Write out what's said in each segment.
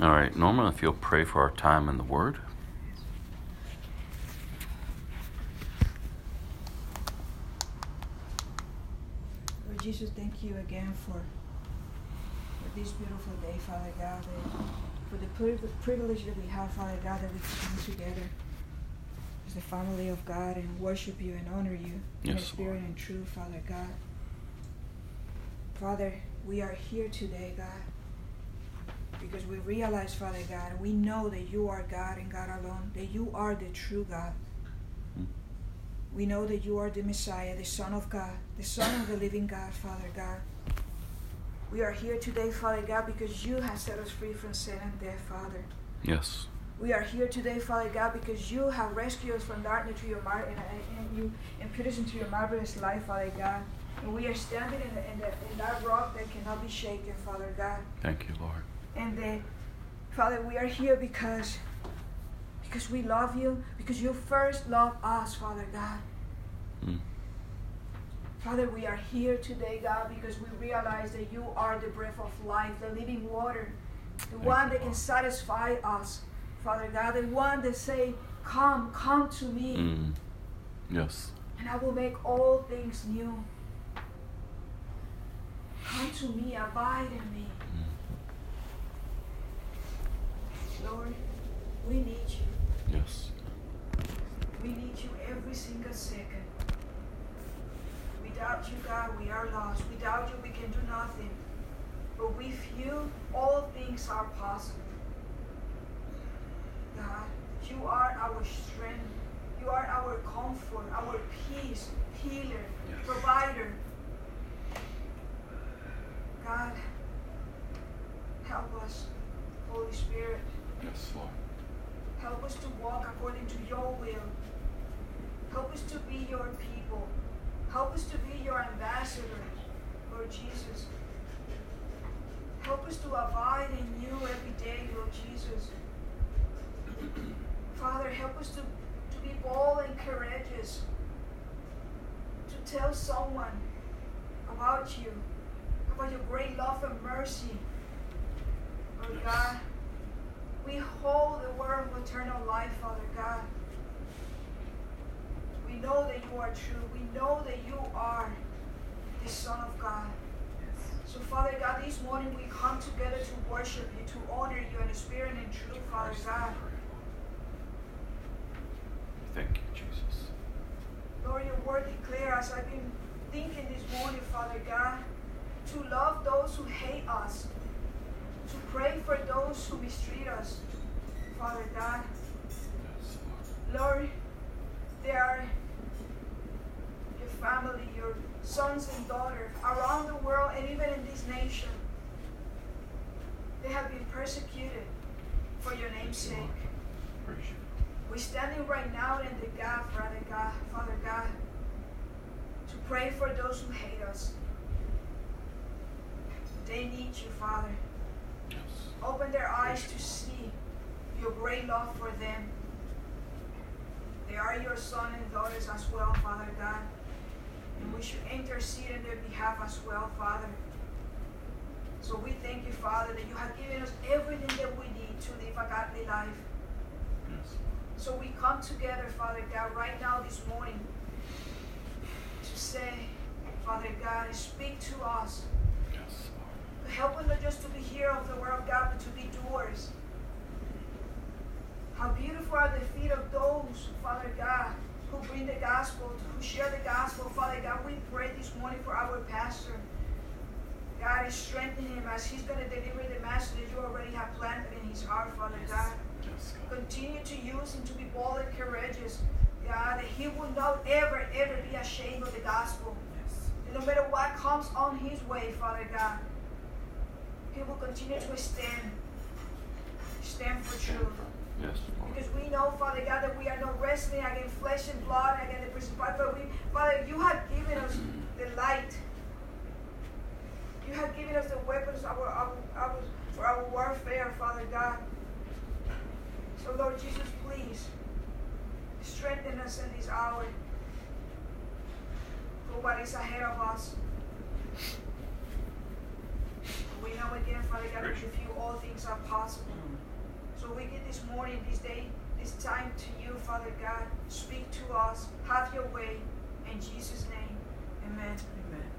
All right, Norma, if you'll pray for our time in the Word. Lord Jesus, thank you again for, for this beautiful day, Father God, and for the privilege that we have, Father God, that we can come together as the family of God and worship you and honor you yes, in spirit Lord. and truth, Father God. Father, we are here today, God, because we realize, Father God, we know that you are God and God alone, that you are the true God. Hmm. We know that you are the Messiah, the Son of God, the Son of the living God, Father God. We are here today, Father God, because you have set us free from sin and death, Father. Yes. We are here today, Father God, because you have rescued us from darkness to your mar- and, and you and put us into your marvelous life, Father God. And we are standing in, the, in, the, in that rock that cannot be shaken, Father God. Thank you, Lord. And then, Father, we are here because because we love you, because you first love us, Father God. Mm. Father, we are here today, God, because we realize that you are the breath of life, the living water, the Thank one that can satisfy us, Father God, the one that say, "Come, come to me." Mm. Yes. And I will make all things new. Come to me, abide in me. Lord, we need you. Yes. We need you every single second. Without you, God, we are lost. Without you, we can do nothing. But with you, all things are possible. God, you are our strength. You are our comfort, our peace, healer, yes. provider. God, help us, Holy Spirit. Yes, Lord. Help us to walk according to your will. Help us to be your people. Help us to be your ambassador, Lord Jesus. Help us to abide in you every day, Lord Jesus. Father, help us to, to be bold and courageous, to tell someone about you, about your great love and mercy. Lord God, we hold the word of eternal life, Father God. We know that you are true. We know that you are the Son of God. So, Father God, this morning we come together to worship you, to honor you in spirit and truth, Father God. Thank you, Jesus. Lord, your word declares, as I've been thinking this morning, Father God, to love those who hate us to pray for those who mistreat us, Father God. Lord, they are your family, your sons and daughters around the world and even in this nation. They have been persecuted for your name's sake. We're standing right now in the gap, Father God, Father God, to pray for those who hate us. They need you, Father. Open their eyes to see your great love for them. They are your sons and daughters as well, Father God. And we should intercede in their behalf as well, Father. So we thank you, Father, that you have given us everything that we need to live a godly life. Yes. So we come together, Father God, right now this morning to say, Father God, speak to us Help us not just to be hearers of the word of God, but to be doers. How beautiful are the feet of those, Father God, who bring the gospel, who share the gospel. Father God, we pray this morning for our pastor. God is strengthening him as he's going to deliver the message that you already have planted in his heart, Father God. Continue to use him to be bold and courageous, God, that he will not ever, ever be ashamed of the gospel. And no matter what comes on his way, Father God, he will continue to stand, stand for truth. Yes. Because we know, Father God, that we are not wrestling against flesh and blood, against the principality, but we, Father, you have given us the light. You have given us the weapons our, our, our, for our warfare, Father God. So, Lord Jesus, please strengthen us in this hour for what is ahead of us. Father God, with you all things are possible. So we give this morning, this day, this time to you, Father God. Speak to us. Have your way. In Jesus' name, amen. Amen.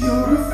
You.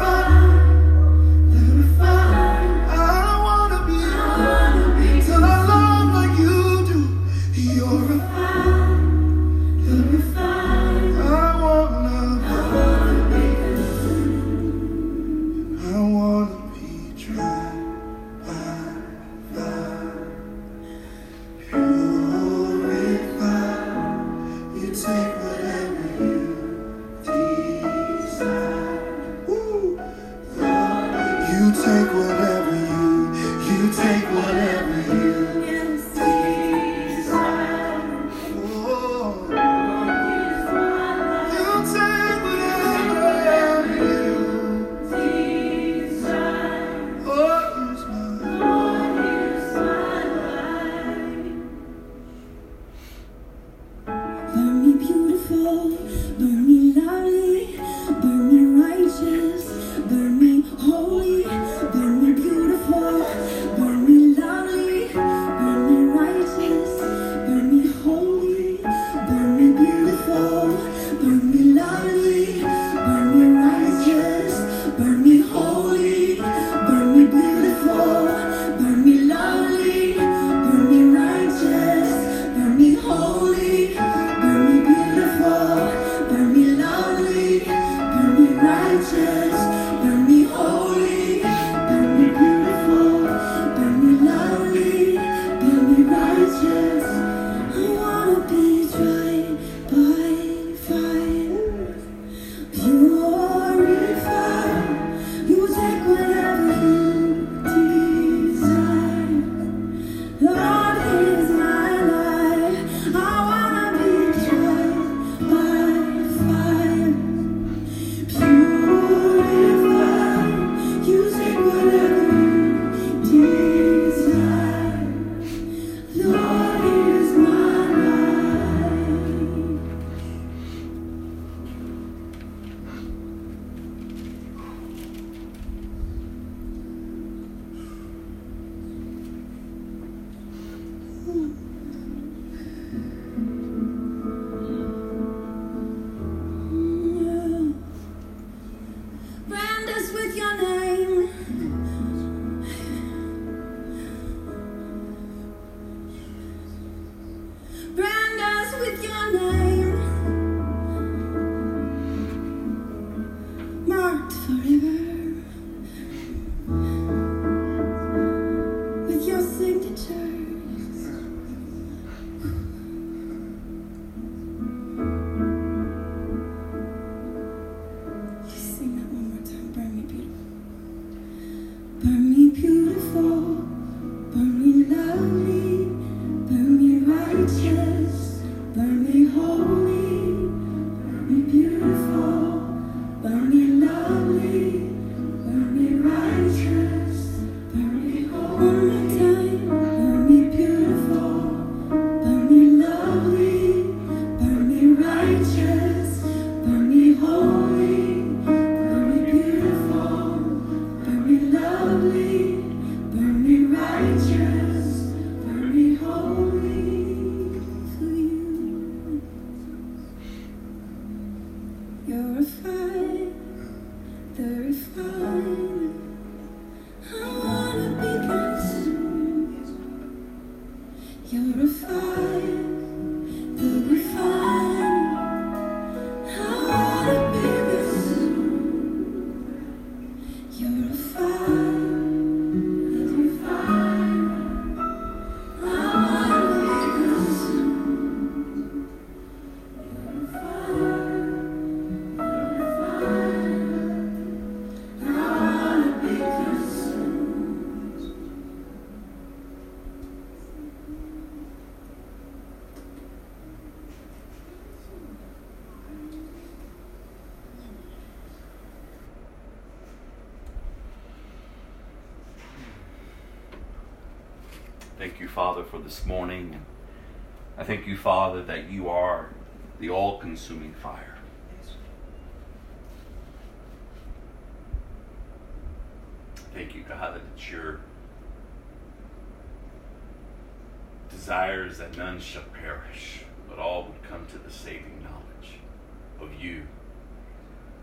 This morning. And I thank you, Father, that you are the all consuming fire. Thank you, God, that it's your desires that none shall perish, but all would come to the saving knowledge of you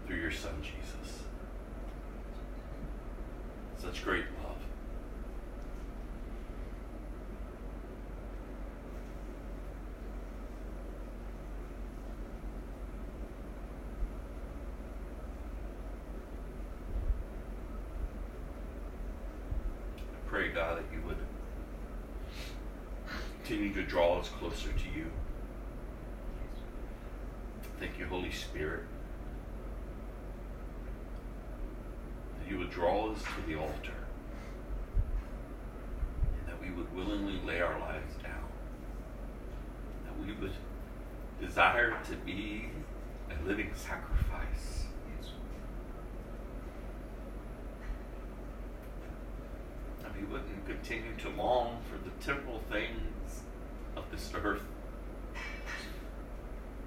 through your Son, Jesus. Such great love. I pray, God, that you would continue to draw us closer to you. Thank you, Holy Spirit, that you would draw us to the altar and that we would willingly lay our lives down, that we would desire to be a living sacrifice. that we wouldn't continue to long for the temporal things of this earth,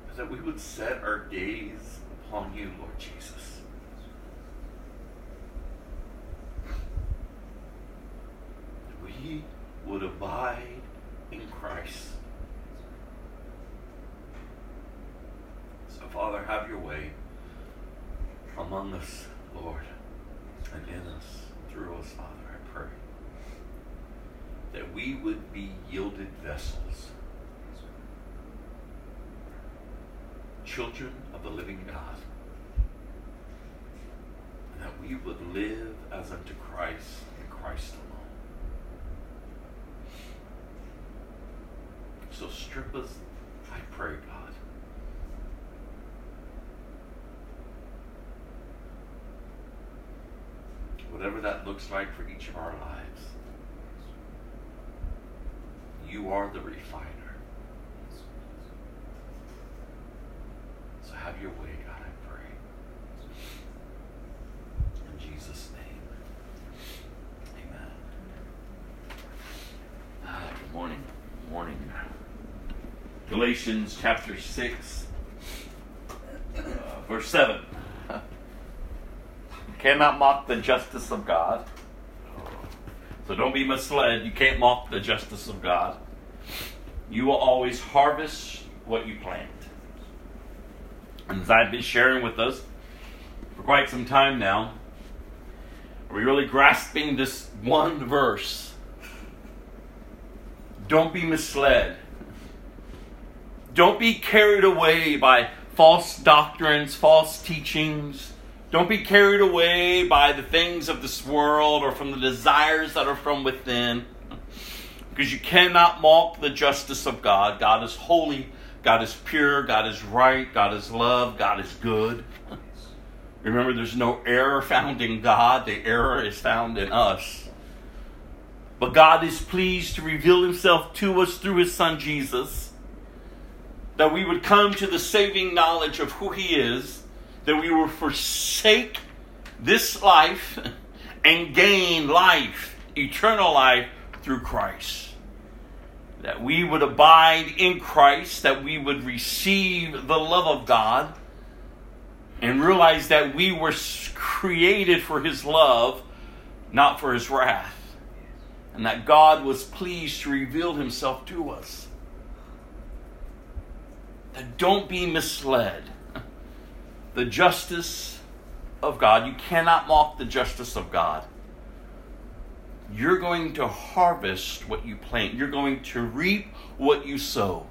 but that we would set our gaze upon you, Lord Jesus. That we would abide in Christ. So, Father, have your way among us, Lord, and in us, through us, Father, I pray that we would be yielded vessels, children of the living God, and that we would live as unto Christ and Christ alone. So strip us, I pray, God. Whatever that looks like for each of our lives. You are the refiner. So have your way, God, I pray. In Jesus' name. Amen. Ah, good morning. Good morning. Galatians chapter 6, uh, verse 7. Cannot mock the justice of God. So don't be misled. You can't mock the justice of God. You will always harvest what you plant. And as I've been sharing with us for quite some time now, are we really grasping this one verse? Don't be misled. Don't be carried away by false doctrines, false teachings. Don't be carried away by the things of this world or from the desires that are from within. Because you cannot mock the justice of God. God is holy, God is pure, God is right, God is love, God is good. Remember, there's no error found in God, the error is found in us. But God is pleased to reveal Himself to us through His Son Jesus, that we would come to the saving knowledge of who He is that we will forsake this life and gain life, eternal life through Christ. That we would abide in Christ, that we would receive the love of God, and realize that we were created for His love, not for His wrath. And that God was pleased to reveal Himself to us. That don't be misled the justice of God. You cannot mock the justice of God. You're going to harvest what you plant. You're going to reap what you sow.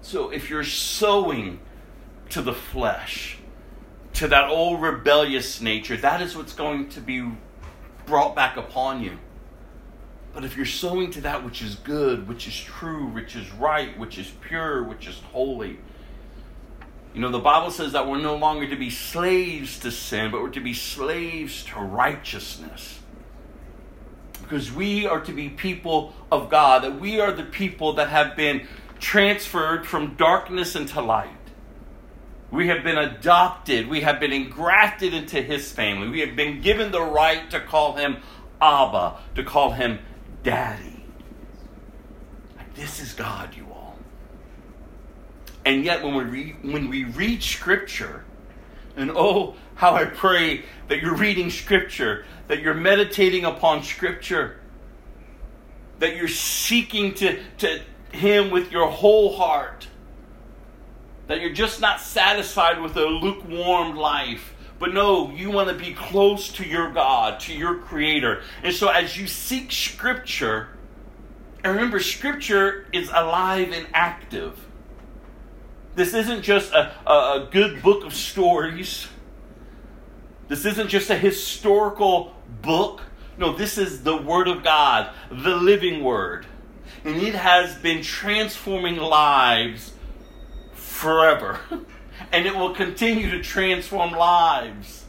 So if you're sowing to the flesh, to that old rebellious nature, that is what's going to be brought back upon you. But if you're sowing to that which is good, which is true, which is right, which is pure, which is holy, you know, the Bible says that we're no longer to be slaves to sin, but we're to be slaves to righteousness. Because we are to be people of God, that we are the people that have been transferred from darkness into light. We have been adopted. We have been engrafted into his family. We have been given the right to call him Abba, to call him Daddy. This is God, you. And yet, when we read, when we read Scripture, and oh, how I pray that you're reading Scripture, that you're meditating upon Scripture, that you're seeking to, to Him with your whole heart, that you're just not satisfied with a lukewarm life. But no, you want to be close to your God, to your Creator. And so as you seek Scripture, and remember, Scripture is alive and active. This isn't just a, a, good book of stories. This isn't just a historical book. No, this is the Word of God, the living Word. And it has been transforming lives forever. And it will continue to transform lives.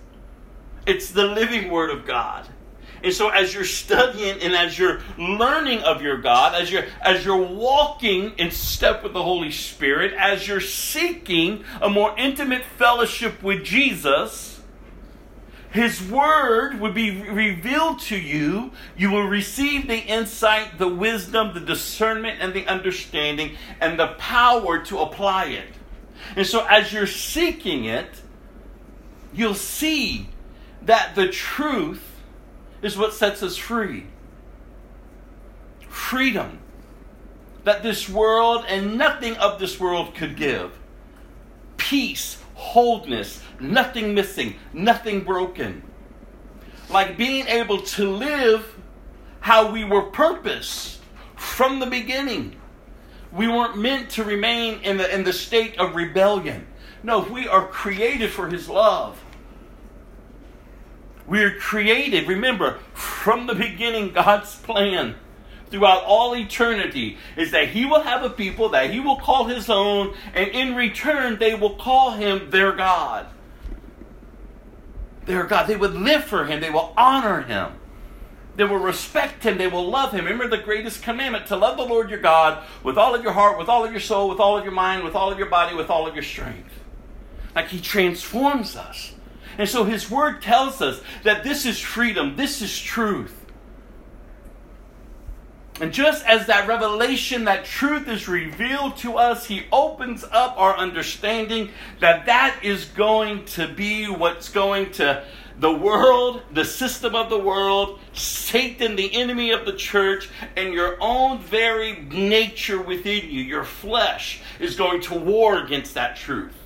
It's the living Word of God. And so as you're studying and as you're learning of your God, as you're as you're walking in step with the Holy Spirit, as you're seeking a more intimate fellowship with Jesus, his word would be revealed to you. You will receive the insight, the wisdom, the discernment, and the understanding, and the power to apply it. And so, as you're seeking it, you'll see that the truth is what sets us free. Freedom that this world and nothing of this world could give. Peace, wholeness, nothing missing, nothing broken. Like being able to live how we were purposed from the beginning. We weren't meant to remain in the, in the state of rebellion. No, we are created for His love. We are created, remember, from the beginning, God's plan throughout all eternity is that He will have a people that He will call His own, and in return, they will call Him their God. Their God. They would live for Him, they will honor Him. They will respect him. They will love him. Remember the greatest commandment to love the Lord your God with all of your heart, with all of your soul, with all of your mind, with all of your body, with all of your strength. Like he transforms us. And so his word tells us that this is freedom, this is truth. And just as that revelation, that truth is revealed to us, he opens up our understanding that that is going to be what's going to the world, the system of the world, Satan, the enemy of the church, and your own very nature within you, your flesh, is going to war against that truth.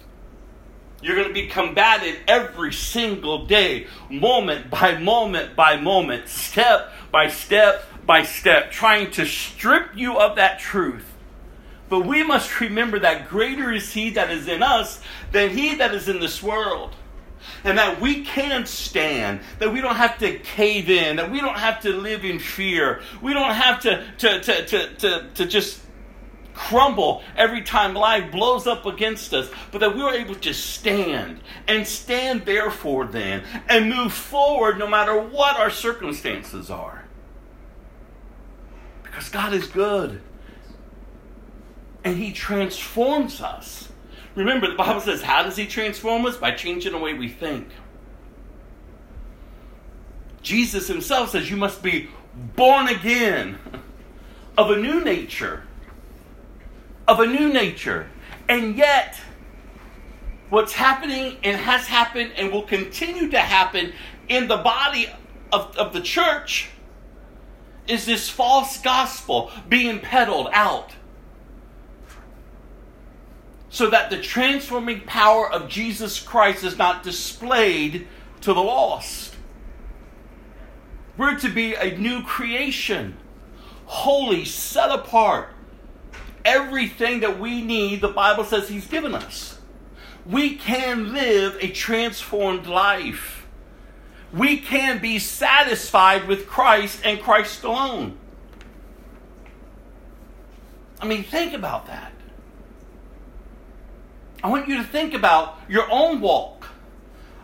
You're going to be combated every single day, moment by moment by moment, step by step by step, trying to strip you of that truth. But we must remember that greater is He that is in us than He that is in this world and that we can stand, that we don't have to cave in, that we don't have to live in fear, we don't have to, to, to, to, to, to just crumble every time life blows up against us, but that we are able to stand and stand therefore then and move forward no matter what our circumstances are. Because God is good and He transforms us. Remember, the Bible says, how does He transform us? By changing the way we think. Jesus Himself says, you must be born again of a new nature. Of a new nature. And yet, what's happening and has happened and will continue to happen in the body of, of the church is this false gospel being peddled out so that the transforming power of Jesus Christ is not displayed to the lost. We're to be a new creation, holy, set apart. Everything that we need, the Bible says He's given us. We can live a transformed life. We can be satisfied with Christ and Christ alone. I mean, think about that. I want you to think about your own walk.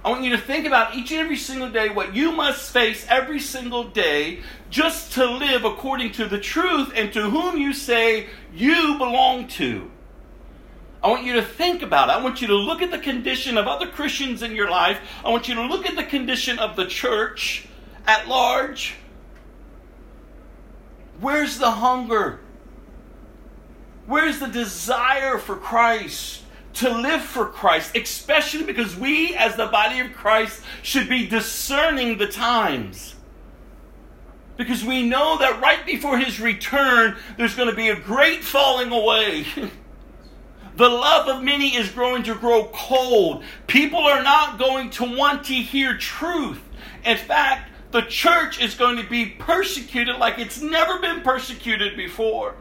I want you to think about each and every single day what you must face every single day just to live according to the truth and to whom you say you belong to. I want you to think about it. I want you to look at the condition of other Christians in your life. I want you to look at the condition of the church at large. Where's the hunger? Where's the desire for Christ? To live for Christ, especially because we, as the body of Christ, should be discerning the times. Because we know that right before his return, there's going to be a great falling away. the love of many is growing to grow cold. People are not going to want to hear truth. In fact, the church is going to be persecuted like it's never been persecuted before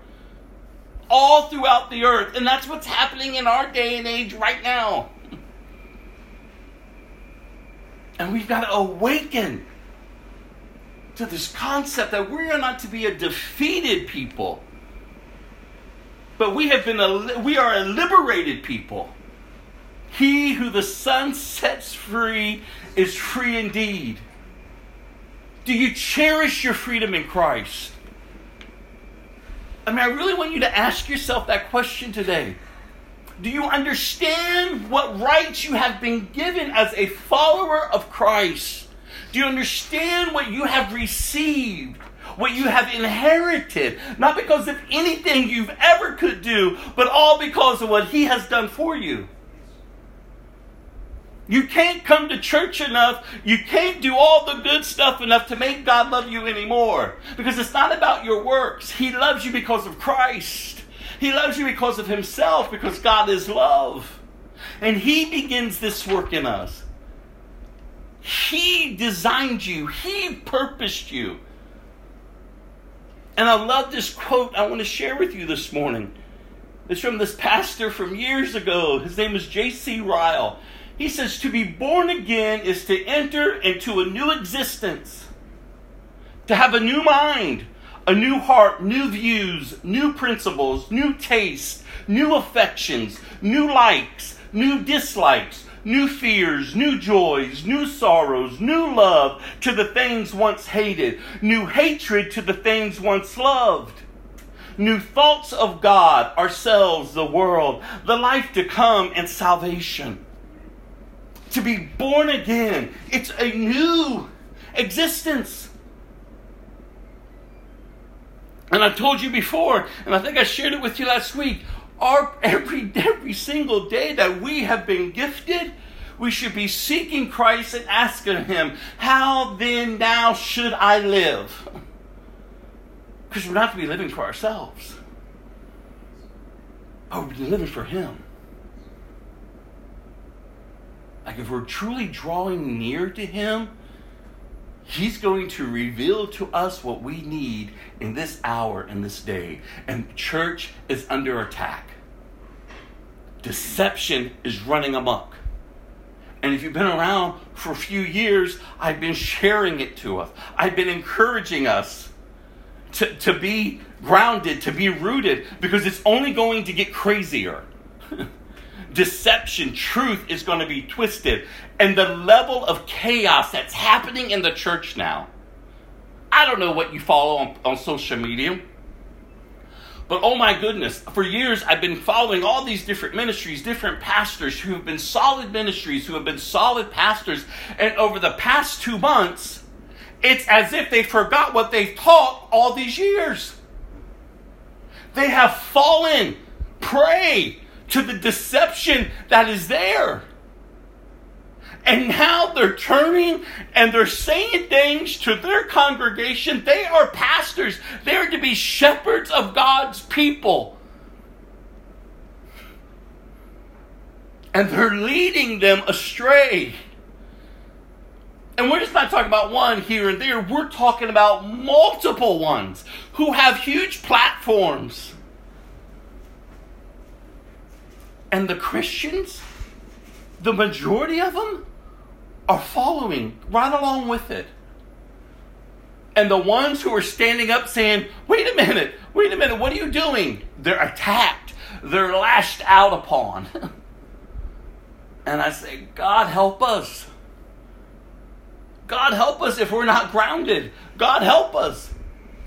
all throughout the earth. And that's what's happening in our day and age right now. And we've got to awaken to this concept that we are not to be a defeated people, but we have been a, we are a liberated people. He who the Son sets free is free indeed. Do you cherish your freedom in Christ? I mean, I really want you to ask yourself that question today. Do you understand what rights you have been given as a follower of Christ? Do you understand what you have received? What you have inherited? Not because of anything you've ever could do, but all because of what He has done for you. You can't come to church enough. You can't do all the good stuff enough to make God love you anymore. Because it's not about your works. He loves you because of Christ. He loves you because of Himself, because God is love. And He begins this work in us. He designed you, He purposed you. And I love this quote I want to share with you this morning. It's from this pastor from years ago. His name is J.C. Ryle. He says to be born again is to enter into a new existence, to have a new mind, a new heart, new views, new principles, new tastes, new affections, new likes, new dislikes, new fears, new joys, new sorrows, new love to the things once hated, new hatred to the things once loved. New thoughts of God, ourselves, the world, the life to come, and salvation to be born again. It's a new existence. And I told you before, and I think I shared it with you last week, our every every single day that we have been gifted, we should be seeking Christ and asking him, how then now should I live? Because we're not to be living for ourselves. But we're living for him. Like if we're truly drawing near to Him, He's going to reveal to us what we need in this hour and this day. And church is under attack. Deception is running amok. And if you've been around for a few years, I've been sharing it to us. I've been encouraging us to, to be grounded, to be rooted, because it's only going to get crazier. deception, truth is going to be twisted. And the level of chaos that's happening in the church now. I don't know what you follow on, on social media. But oh my goodness, for years I've been following all these different ministries, different pastors who have been solid ministries, who have been solid pastors. And over the past two months, it's as if they forgot what they've taught all these years. They have fallen prey to the deception that is there. And now they're turning and they're saying things to their congregation. They are pastors, they're to be shepherds of God's people. and they're leading them astray. And we're just not talking about one here and there, we're talking about multiple ones who have huge platforms. And the Christians, the majority of them, are following right along with it. And the ones who are standing up saying, wait a minute, wait a minute, what are you doing? They're attacked, they're lashed out upon. and I say, God help us. God help us if we're not grounded. God help us.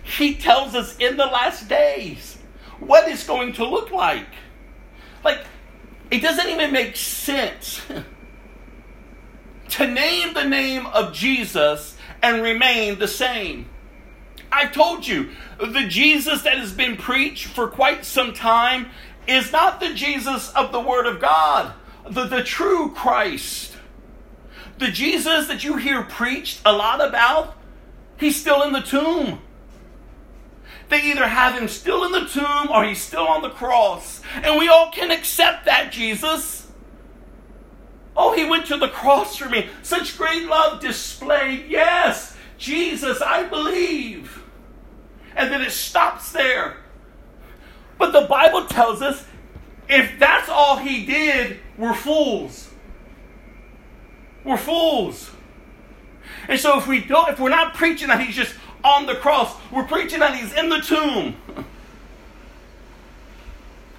He tells us in the last days what it's going to look like. Like, it doesn't even make sense to name the name of Jesus and remain the same. I've told you, the Jesus that has been preached for quite some time is not the Jesus of the Word of God, the, the true Christ. The Jesus that you hear preached a lot about, he's still in the tomb. They either have him still in the tomb or he's still on the cross. And we all can accept that Jesus. Oh, he went to the cross for me. Such great love displayed. Yes, Jesus, I believe. And then it stops there. But the Bible tells us if that's all he did, we're fools. We're fools. And so if we don't, if we're not preaching that he's just on the cross, we're preaching that he's in the tomb.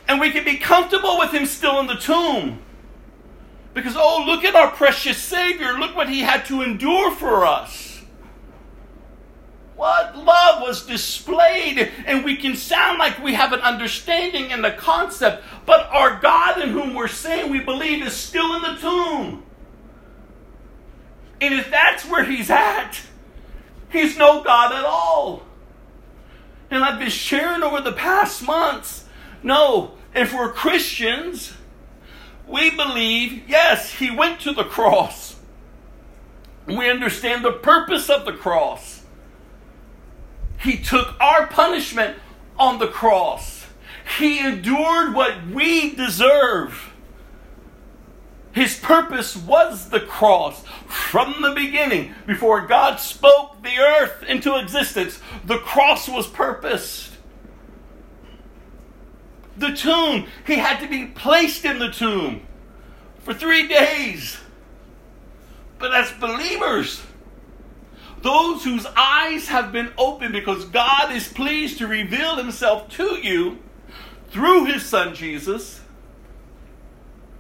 And we can be comfortable with him still in the tomb. Because, oh, look at our precious Savior. Look what he had to endure for us. What love was displayed, and we can sound like we have an understanding and the concept, but our God in whom we're saying we believe is still in the tomb. And if that's where he's at, he's no God at all. And I've been sharing over the past months no, if we're Christians, we believe, yes, he went to the cross. We understand the purpose of the cross. He took our punishment on the cross. He endured what we deserve. His purpose was the cross. From the beginning, before God spoke the earth into existence, the cross was purposed. The tomb, he had to be placed in the tomb for three days. But as believers, those whose eyes have been opened because God is pleased to reveal himself to you through his son Jesus,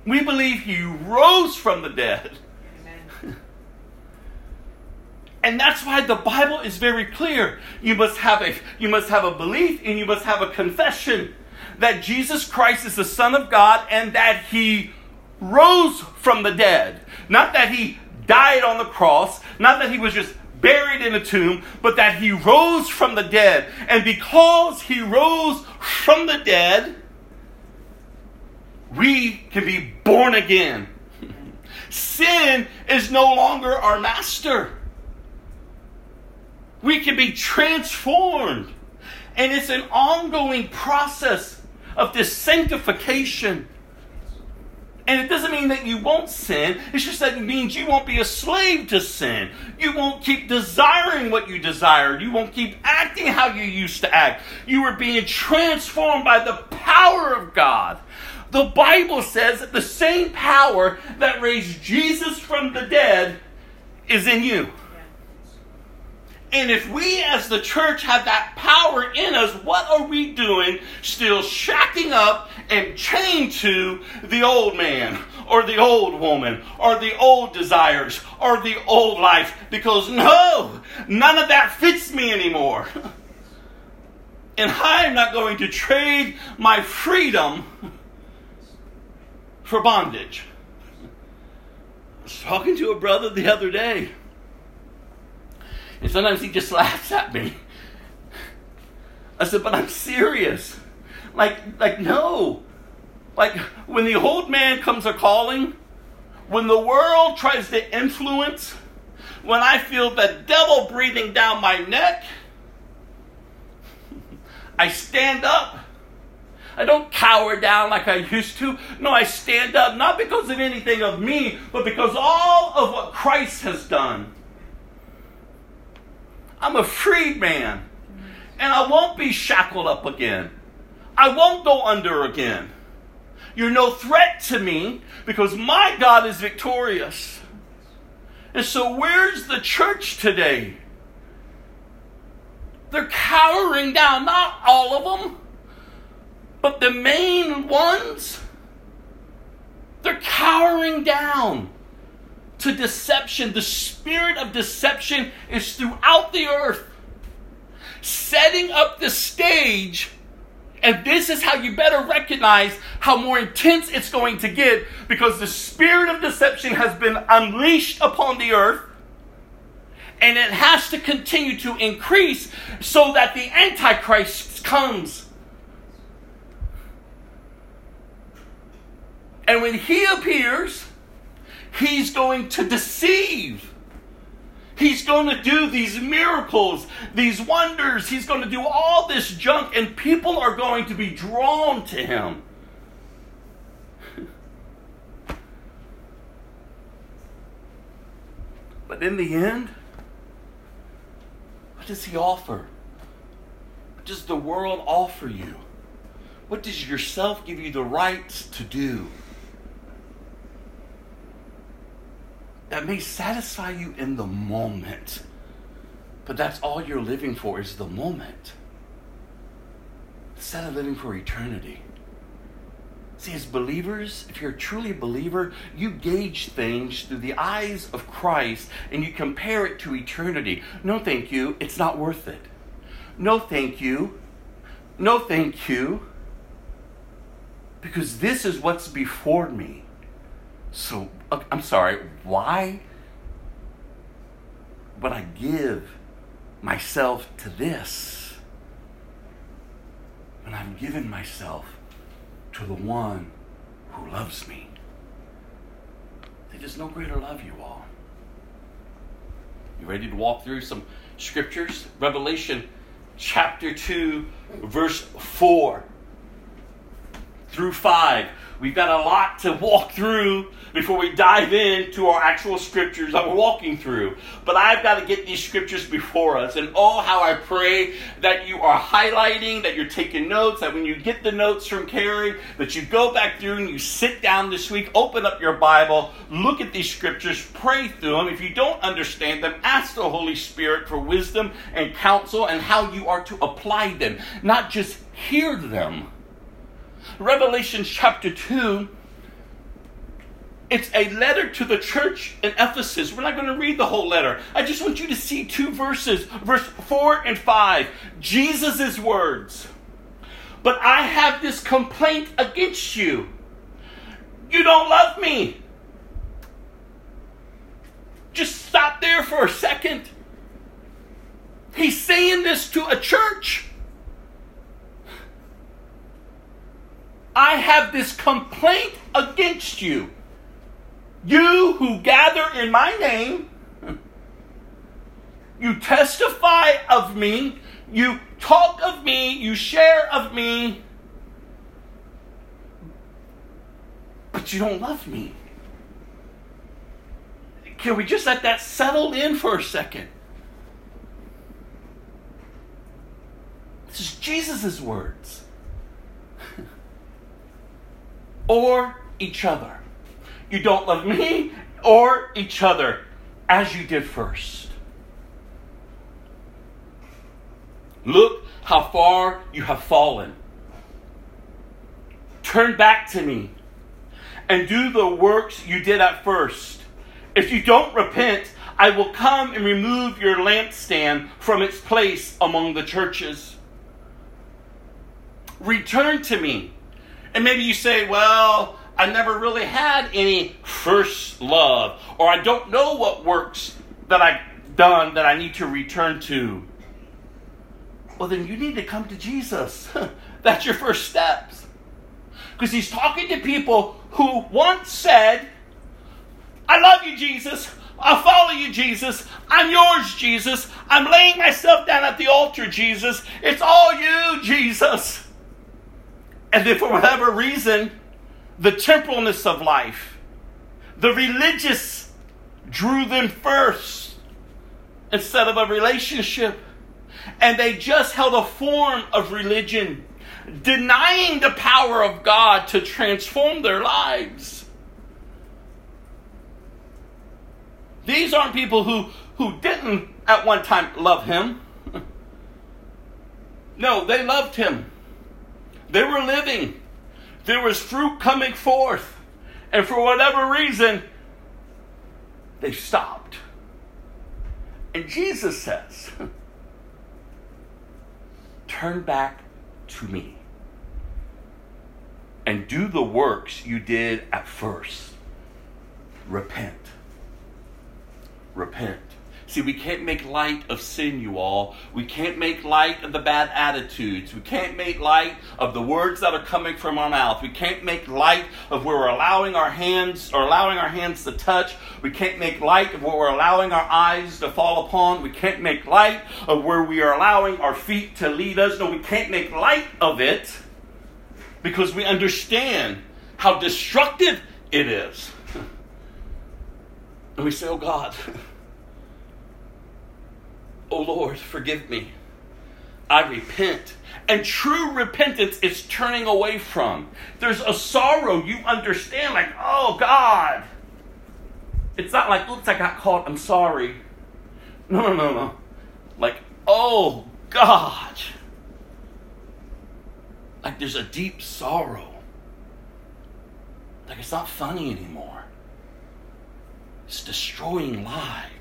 we believe he rose from the dead. And that's why the Bible is very clear. You must have a you must have a belief and you must have a confession that Jesus Christ is the Son of God and that he rose from the dead. Not that he died on the cross, not that he was just buried in a tomb, but that he rose from the dead. And because he rose from the dead, we can be born again. Sin is no longer our master. We can be transformed. And it's an ongoing process of this sanctification. And it doesn't mean that you won't sin. It's just that it means you won't be a slave to sin. You won't keep desiring what you desired. You won't keep acting how you used to act. You are being transformed by the power of God. The Bible says that the same power that raised Jesus from the dead is in you. And if we as the church have that power in us, what are we doing still shacking up and chained to the old man or the old woman or the old desires or the old life? Because no, none of that fits me anymore. And I'm not going to trade my freedom for bondage. I was talking to a brother the other day. And sometimes he just laughs at me. I said, but I'm serious. Like, like, no. Like, when the old man comes a calling, when the world tries to influence, when I feel the devil breathing down my neck, I stand up I don't cower down like I used to. No, I stand up not because of anything of me, but because all of what Christ has done. I'm a freed man, and I won't be shackled up again. I won't go under again. You're no threat to me because my God is victorious. And so, where's the church today? They're cowering down, not all of them, but the main ones. They're cowering down to deception. The spirit of deception is throughout the earth, setting up the stage. And this is how you better recognize how more intense it's going to get because the spirit of deception has been unleashed upon the earth and it has to continue to increase so that the Antichrist comes. And when he appears, he's going to deceive. He's going to do these miracles, these wonders. He's going to do all this junk, and people are going to be drawn to him. But in the end, what does he offer? What does the world offer you? What does yourself give you the rights to do? That may satisfy you in the moment, but that's all you're living for is the moment. Instead of living for eternity. See, as believers, if you're truly a believer, you gauge things through the eyes of Christ and you compare it to eternity. No, thank you. It's not worth it. No, thank you. No, thank you. Because this is what's before me. So, I'm sorry, why would I give myself to this when I've given myself to the one who loves me. There's no greater love, you all. You ready to walk through some scriptures? Revelation chapter 2, verse 4 through 5. We've got a lot to walk through before we dive into our actual scriptures that we're walking through. But I've got to get these scriptures before us. And oh, how I pray that you are highlighting, that you're taking notes, that when you get the notes from Carrie, that you go back through and you sit down this week, open up your Bible, look at these scriptures, pray through them. If you don't understand them, ask the Holy Spirit for wisdom and counsel and how you are to apply them, not just hear them. Revelation chapter 2, it's a letter to the church in Ephesus. We're not going to read the whole letter. I just want you to see two verses, verse 4 and 5. Jesus' words. But I have this complaint against you. You don't love me. Just stop there for a second. He's saying this to a church. I have this complaint against you. You who gather in my name, you testify of me, you talk of me, you share of me, but you don't love me. Can we just let that settle in for a second? This is Jesus' words. Or each other. You don't love me or each other as you did first. Look how far you have fallen. Turn back to me and do the works you did at first. If you don't repent, I will come and remove your lampstand from its place among the churches. Return to me. And maybe you say, well, I never really had any first love, or I don't know what works that I've done that I need to return to. Well, then you need to come to Jesus. That's your first steps. Because he's talking to people who once said, I love you, Jesus. I'll follow you, Jesus. I'm yours, Jesus. I'm laying myself down at the altar, Jesus. It's all you, Jesus. And then, for whatever reason, the temporalness of life, the religious drew them first instead of a relationship. And they just held a form of religion, denying the power of God to transform their lives. These aren't people who, who didn't at one time love him. No, they loved him. They were living. There was fruit coming forth. And for whatever reason, they stopped. And Jesus says, Turn back to me and do the works you did at first. Repent. Repent. See, we can't make light of sin, you all. We can't make light of the bad attitudes. We can't make light of the words that are coming from our mouth. We can't make light of where we're allowing our hands or allowing our hands to touch. We can't make light of what we're allowing our eyes to fall upon. We can't make light of where we are allowing our feet to lead us. No, we can't make light of it because we understand how destructive it is. And we say, Oh God, Oh Lord, forgive me. I repent. And true repentance is turning away from. There's a sorrow you understand, like, oh God. It's not like, oops, I got caught, I'm sorry. No, no, no, no. Like, oh God. Like there's a deep sorrow. Like it's not funny anymore. It's destroying lives.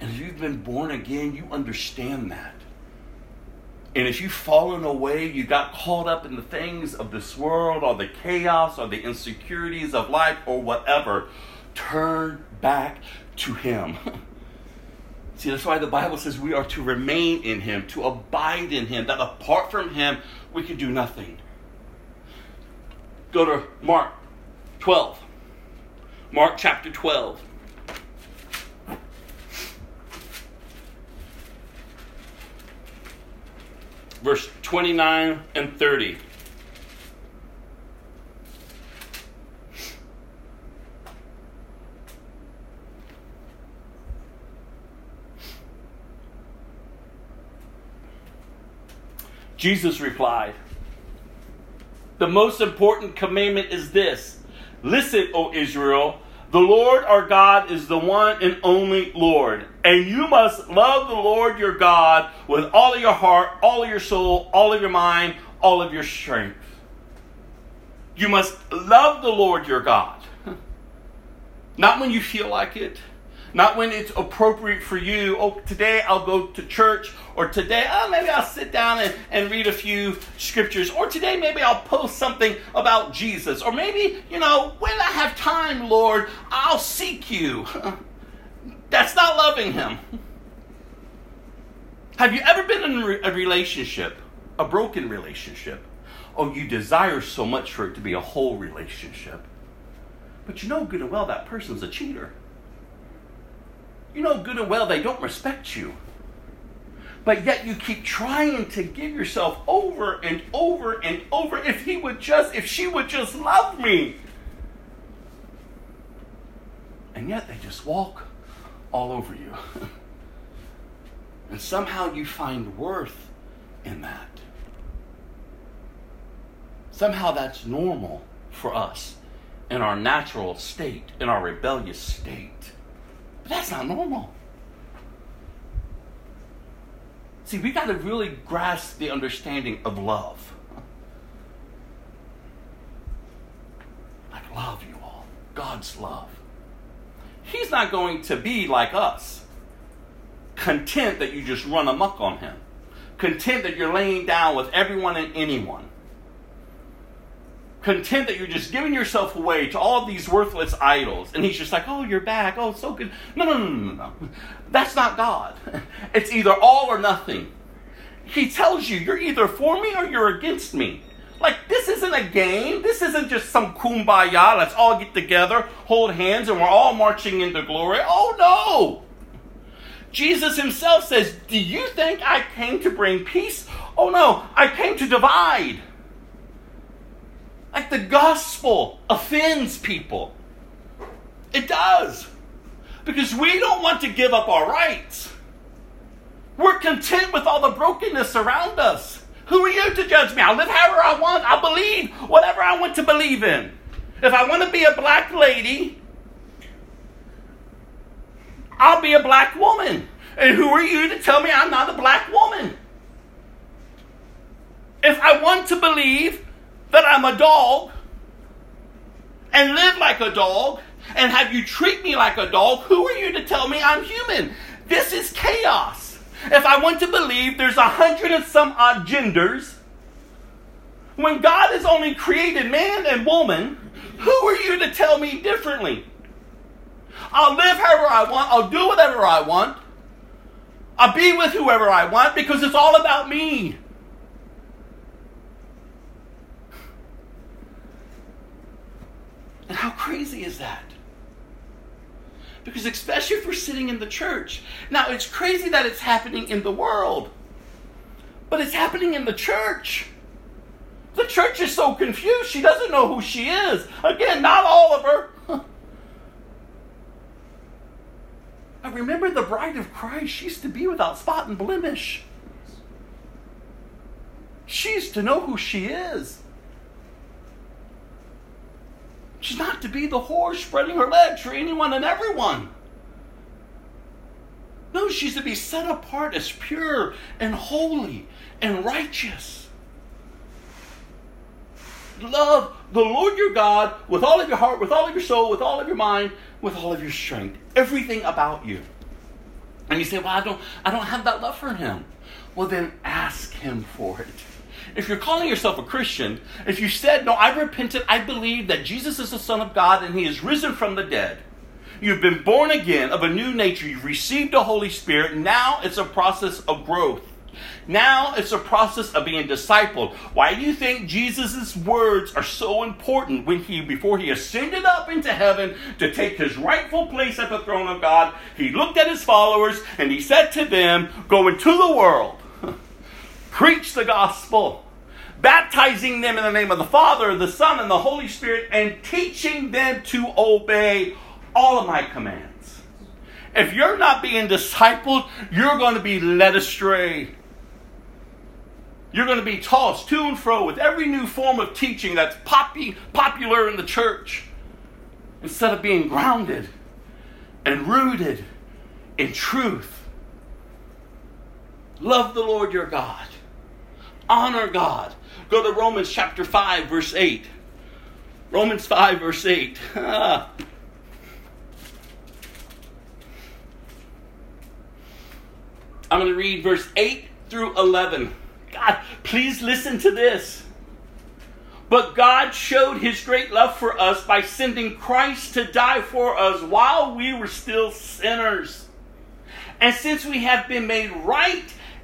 And if you've been born again, you understand that. And if you've fallen away, you got caught up in the things of this world or the chaos or the insecurities of life or whatever, turn back to Him. See, that's why the Bible says we are to remain in Him, to abide in Him, that apart from Him, we can do nothing. Go to Mark 12. Mark chapter 12. Verse 29 and 30. Jesus replied, The most important commandment is this Listen, O Israel, the Lord our God is the one and only Lord. And you must love the Lord your God with all of your heart, all of your soul, all of your mind, all of your strength. You must love the Lord your God. Not when you feel like it, not when it's appropriate for you. Oh, today I'll go to church, or today, oh, maybe I'll sit down and, and read a few scriptures, or today maybe I'll post something about Jesus, or maybe, you know, when I have time, Lord, I'll seek you. That's not loving Him. Have you ever been in a relationship, a broken relationship? Oh, you desire so much for it to be a whole relationship. But you know good and well that person's a cheater. You know good and well they don't respect you. But yet you keep trying to give yourself over and over and over. If he would just, if she would just love me. And yet they just walk all over you. and somehow you find worth in that. Somehow that's normal for us in our natural state, in our rebellious state. But that's not normal. See, we got to really grasp the understanding of love. Like love, you all. God's love. He's not going to be like us, content that you just run amok on him, content that you're laying down with everyone and anyone content that you're just giving yourself away to all these worthless idols. And he's just like, oh, you're back. Oh, so good. No, no, no, no, no. That's not God. It's either all or nothing. He tells you, you're either for me or you're against me. Like, this isn't a game. This isn't just some kumbaya. Let's all get together, hold hands, and we're all marching into glory. Oh, no. Jesus himself says, Do you think I came to bring peace? Oh, no. I came to divide. Like the gospel offends people. It does. Because we don't want to give up our rights. We're content with all the brokenness around us. Who are you to judge me? I'll live however I want. I'll believe whatever I want to believe in. If I want to be a black lady, I'll be a black woman. And who are you to tell me I'm not a black woman? If I want to believe that I'm a dog and live like a dog and have you treat me like a dog, who are you to tell me I'm human? This is chaos. If I want to believe there's a hundred and some odd genders, when God has only created man and woman, who are you to tell me differently? I'll live however I want, I'll do whatever I want, I'll be with whoever I want because it's all about me. And how crazy is that? Because, especially if we're sitting in the church. Now, it's crazy that it's happening in the world, but it's happening in the church. The church is so confused, she doesn't know who she is. Again, not all of her. I remember the bride of Christ, she used to be without spot and blemish. She's to know who she is. She's not to be the whore spreading her legs for anyone and everyone. No, she's to be set apart as pure and holy and righteous. Love the Lord your God with all of your heart, with all of your soul, with all of your mind, with all of your strength. Everything about you. And you say, Well, I don't I don't have that love for him. Well then ask him for it. If you're calling yourself a Christian, if you said, No, I repented, I believe that Jesus is the Son of God and He is risen from the dead. You've been born again of a new nature. You've received the Holy Spirit. Now it's a process of growth. Now it's a process of being discipled. Why do you think Jesus' words are so important when he, before he ascended up into heaven to take his rightful place at the throne of God, he looked at his followers and he said to them, Go into the world preach the gospel, baptizing them in the name of the Father, the Son, and the Holy Spirit, and teaching them to obey all of my commands. If you're not being discipled, you're going to be led astray. You're going to be tossed to and fro with every new form of teaching that's poppy, popular in the church instead of being grounded and rooted in truth. Love the Lord your God honor God. Go to Romans chapter 5, verse 8. Romans 5, verse 8. I'm going to read verse 8 through 11. God, please listen to this. But God showed his great love for us by sending Christ to die for us while we were still sinners. And since we have been made right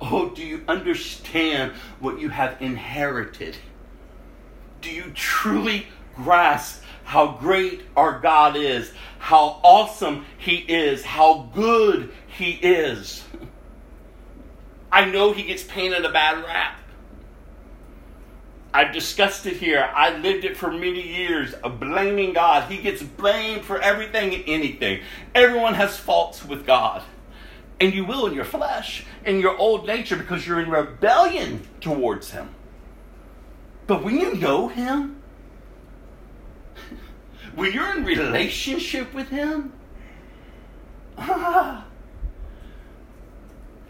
Oh, do you understand what you have inherited? Do you truly grasp how great our God is, how awesome He is, how good He is? I know He gets painted a bad rap. I've discussed it here. I lived it for many years of blaming God. He gets blamed for everything and anything. Everyone has faults with God. And you will in your flesh, in your old nature, because you're in rebellion towards Him. But when you know Him, when you're in relationship with Him, ah,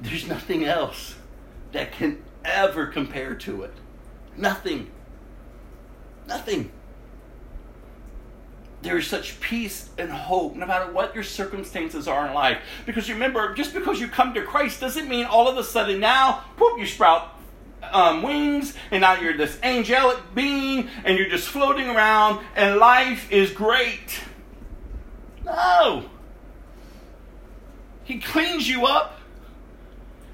there's nothing else that can ever compare to it. Nothing. Nothing. There is such peace and hope no matter what your circumstances are in life. Because remember, just because you come to Christ doesn't mean all of a sudden now, whoop, you sprout um, wings, and now you're this angelic being, and you're just floating around, and life is great. No. He cleans you up.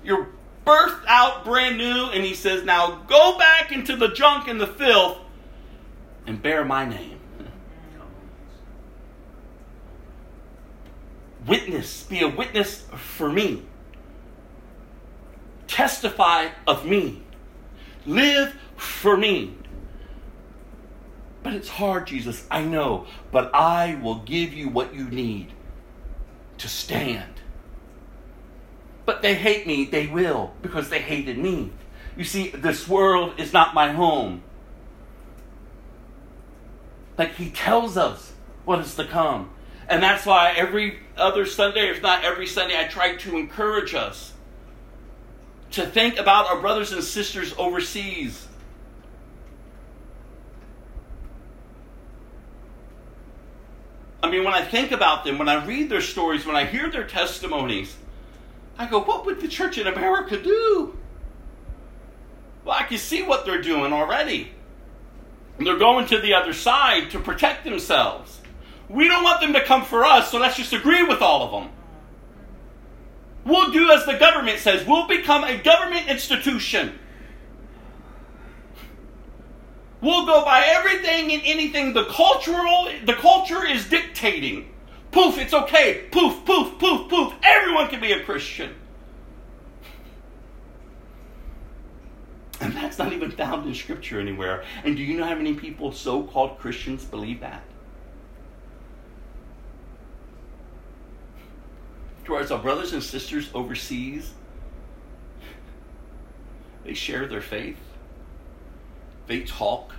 You're birthed out brand new, and he says, Now go back into the junk and the filth and bear my name. Witness, be a witness for me. Testify of me. Live for me. But it's hard, Jesus, I know. But I will give you what you need to stand. But they hate me, they will, because they hated me. You see, this world is not my home. Like he tells us what is to come. And that's why every other Sunday, if not every Sunday, I try to encourage us to think about our brothers and sisters overseas. I mean, when I think about them, when I read their stories, when I hear their testimonies, I go, what would the church in America do? Well, I can see what they're doing already. They're going to the other side to protect themselves. We don't want them to come for us, so let's just agree with all of them. We'll do as the government says. We'll become a government institution. We'll go by everything and anything the cultural the culture is dictating. Poof, it's okay. Poof, poof, poof, poof. Everyone can be a Christian. And that's not even found in scripture anywhere. And do you know how many people, so called Christians, believe that? Towards our brothers and sisters overseas, they share their faith, they talk,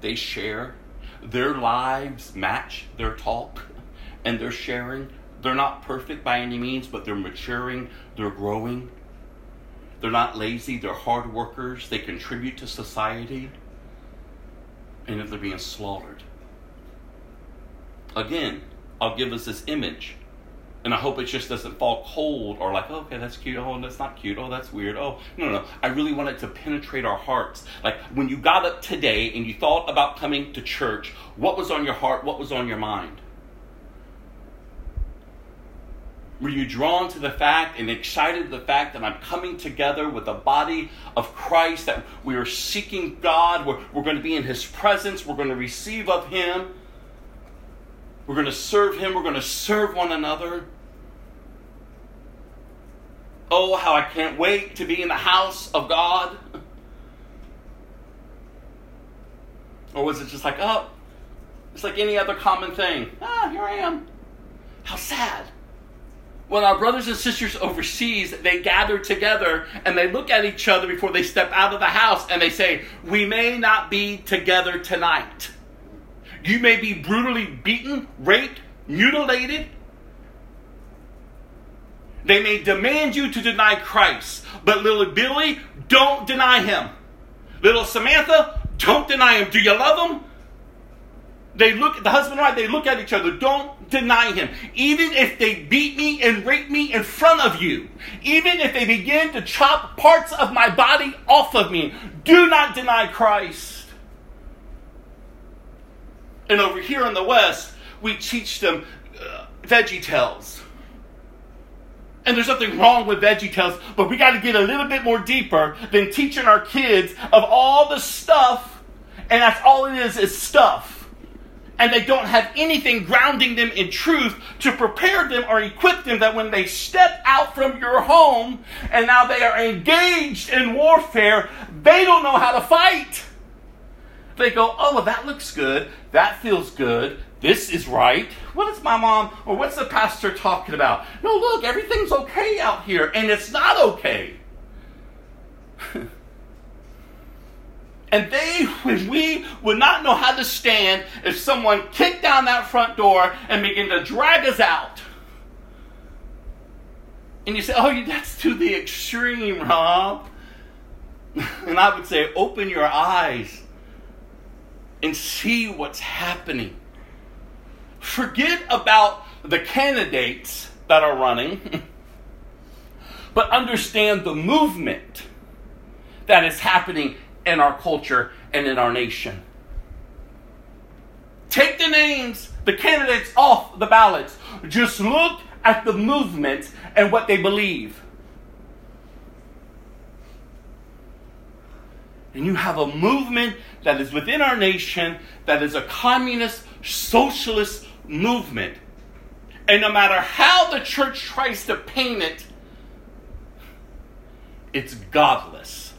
they share. Their lives match their talk. And they're sharing. They're not perfect by any means, but they're maturing, they're growing. They're not lazy, they're hard workers, they contribute to society, and they're being slaughtered. Again, I'll give us this image, and I hope it just doesn't fall cold or like, oh, okay, that's cute, oh, that's not cute, oh, that's weird, oh, no, no, no. I really want it to penetrate our hearts. Like when you got up today and you thought about coming to church, what was on your heart, what was on your mind? Were you drawn to the fact and excited to the fact that I'm coming together with the body of Christ, that we are seeking God, we're, we're going to be in His presence, we're going to receive of Him, we're going to serve Him, we're going to serve one another? Oh, how I can't wait to be in the house of God. Or was it just like, oh, it's like any other common thing? Ah, here I am. How sad when our brothers and sisters overseas they gather together and they look at each other before they step out of the house and they say we may not be together tonight you may be brutally beaten raped mutilated. They may demand you to deny christ but little billy don't deny him. Little samantha don't deny him. Do you love him? They look at the husband and wife they look at each other. Don't deny him. Even if they beat me and rape me in front of you even if they begin to chop parts of my body off of me do not deny christ and over here in the west we teach them uh, veggie tales and there's nothing wrong with veggie tales but we got to get a little bit more deeper than teaching our kids of all the stuff and that's all it is is stuff and they don't have anything grounding them in truth to prepare them or equip them that when they step out from your home and now they are engaged in warfare, they don't know how to fight. They go, oh, well, that looks good. That feels good. This is right. What is my mom or what's the pastor talking about? No, look, everything's okay out here, and it's not okay. And they, when we would not know how to stand if someone kicked down that front door and began to drag us out. And you say, oh, that's to the extreme, Rob. And I would say, open your eyes and see what's happening. Forget about the candidates that are running, but understand the movement that is happening in our culture and in our nation. Take the names, the candidates off the ballots. Just look at the movement and what they believe. And you have a movement that is within our nation that is a communist, socialist movement. And no matter how the church tries to paint it, it's godless.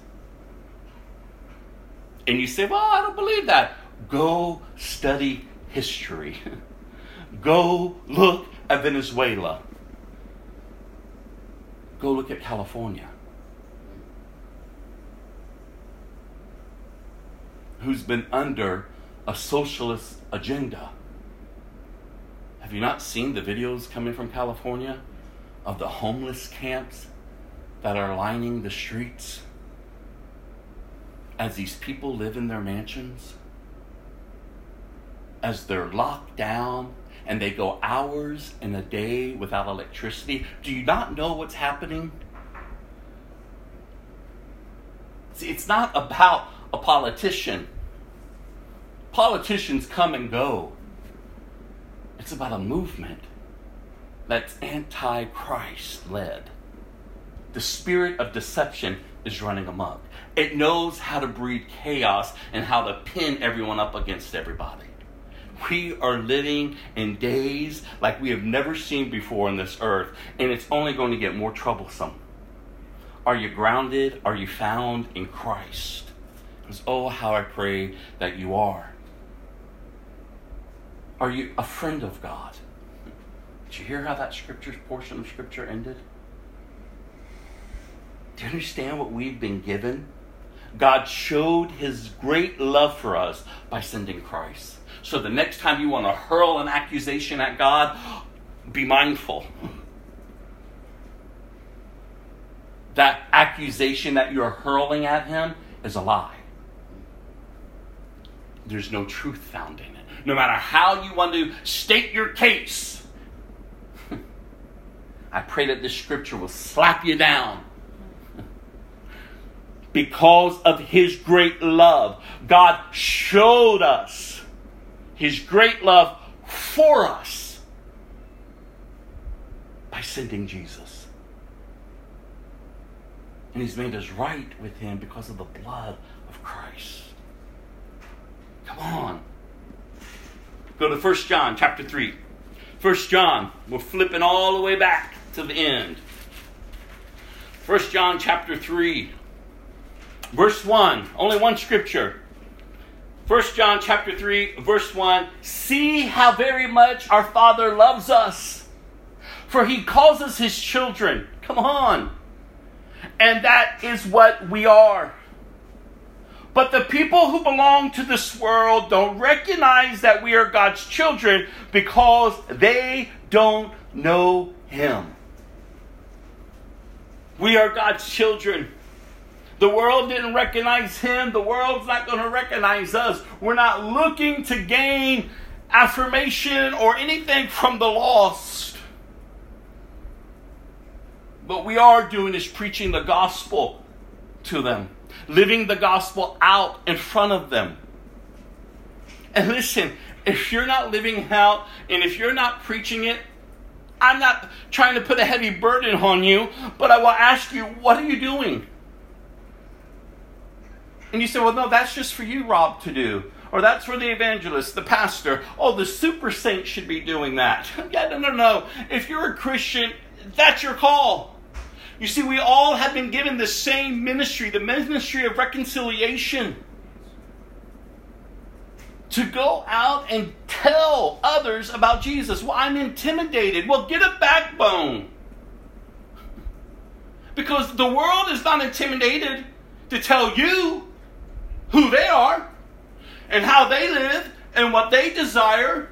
And you say, well, I don't believe that. Go study history. Go look at Venezuela. Go look at California. Who's been under a socialist agenda. Have you not seen the videos coming from California of the homeless camps that are lining the streets as these people live in their mansions? As they're locked down and they go hours in a day without electricity. Do you not know what's happening? See, it's not about a politician. Politicians come and go. It's about a movement that's anti Christ led. The spirit of deception is running amok. It knows how to breed chaos and how to pin everyone up against everybody. We are living in days like we have never seen before on this earth, and it's only going to get more troublesome. Are you grounded? Are you found in Christ? Oh, how I pray that you are. Are you a friend of God? Did you hear how that scripture portion of scripture ended? Do you understand what we've been given? God showed his great love for us by sending Christ. So the next time you want to hurl an accusation at God, be mindful. That accusation that you're hurling at him is a lie. There's no truth found in it. No matter how you want to state your case, I pray that this scripture will slap you down because of his great love. God showed us his great love for us by sending Jesus. And he's made us right with him because of the blood of Christ. Come on. Go to 1 John chapter 3. 1 John, we're flipping all the way back to the end. 1 John chapter 3. Verse 1, only one scripture. 1 John chapter 3, verse 1 See how very much our Father loves us, for he calls us his children. Come on. And that is what we are. But the people who belong to this world don't recognize that we are God's children because they don't know him. We are God's children. The world didn't recognize him. The world's not going to recognize us. We're not looking to gain affirmation or anything from the lost. But we are doing is preaching the gospel to them, living the gospel out in front of them. And listen, if you're not living out and if you're not preaching it, I'm not trying to put a heavy burden on you, but I will ask you, what are you doing? And you say, well, no, that's just for you, Rob, to do. Or that's for the evangelist, the pastor. Oh, the super saint should be doing that. yeah, no, no, no. If you're a Christian, that's your call. You see, we all have been given the same ministry, the ministry of reconciliation. To go out and tell others about Jesus. Well, I'm intimidated. Well, get a backbone. Because the world is not intimidated to tell you who they are and how they live and what they desire.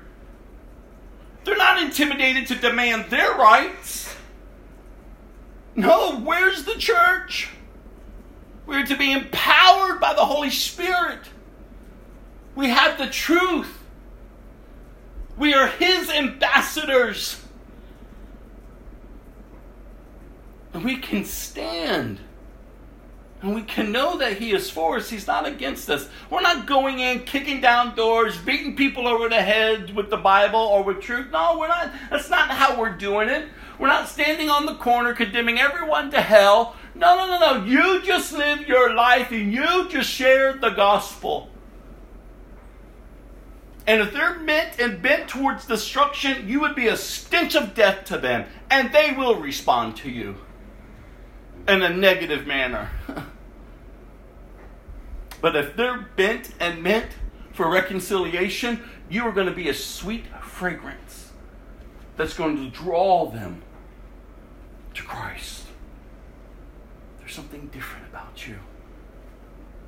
They're not intimidated to demand their rights. No, where's the church? We're to be empowered by the Holy Spirit. We have the truth. We are His ambassadors. And we can stand And we can know that He is for us. He's not against us. We're not going in, kicking down doors, beating people over the head with the Bible or with truth. No, we're not. That's not how we're doing it. We're not standing on the corner condemning everyone to hell. No, no, no, no. You just live your life and you just share the gospel. And if they're meant and bent towards destruction, you would be a stench of death to them, and they will respond to you in a negative manner. but if they're bent and meant for reconciliation, you are going to be a sweet fragrance that's going to draw them to Christ. There's something different about you.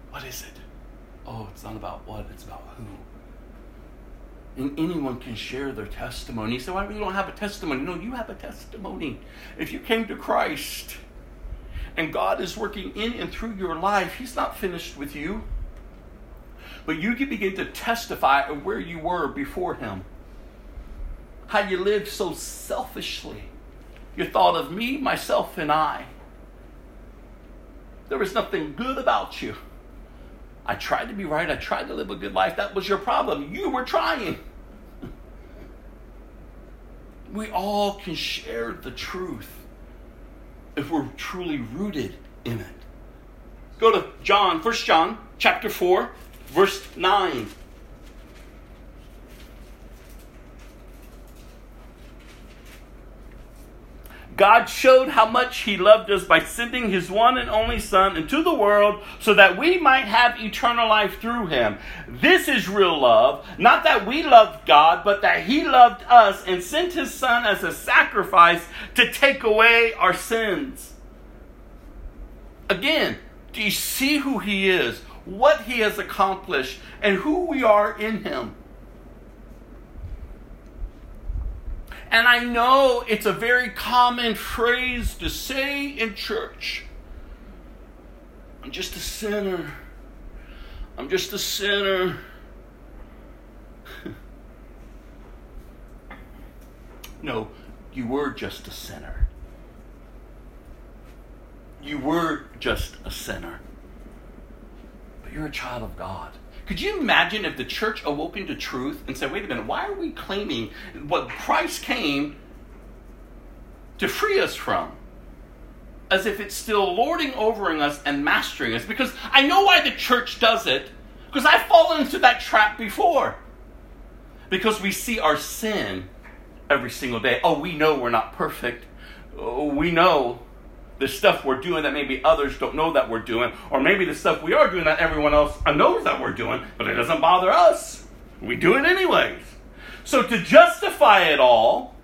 What is it? Oh, it's not about what, it's about who. And anyone can share their testimony. So why well, you don't have a testimony? No, you have a testimony. If you came to Christ and God is working in and through your life, He's not finished with you. But you can begin to testify of where you were before Him. How you lived so selfishly. You thought of me, myself, and I. There was nothing good about you. I tried to be right. I tried to live a good life. That was your problem. You were trying. We all can share the truth if we're truly rooted in it. Go to John, 1 John chapter 4, verse 9. God showed how much He loved us by sending His one and only Son into the world so that we might have eternal life through Him. This is real love. Not that we loved God, but that He loved us and sent His Son as a sacrifice to take away our sins. Again, do you see who He is, what He has accomplished, and who we are in Him? And I know it's a very common phrase to say in church. I'm just a sinner. I'm just a sinner. no, you were just a sinner. You were just a sinner. But you're a child of God. Could you imagine if the church awoke into truth and said, wait a minute, why are we claiming what Christ came to free us from? As if it's still lording over us and mastering us. Because I know why the church does it, because I've fallen into that trap before. Because we see our sin every single day. Oh, we know we're not perfect. Oh, we know the stuff we're doing that maybe others don't know that we're doing, or maybe the stuff we are doing that everyone else knows that we're doing, but it doesn't bother us. We do it anyways. So to justify it all,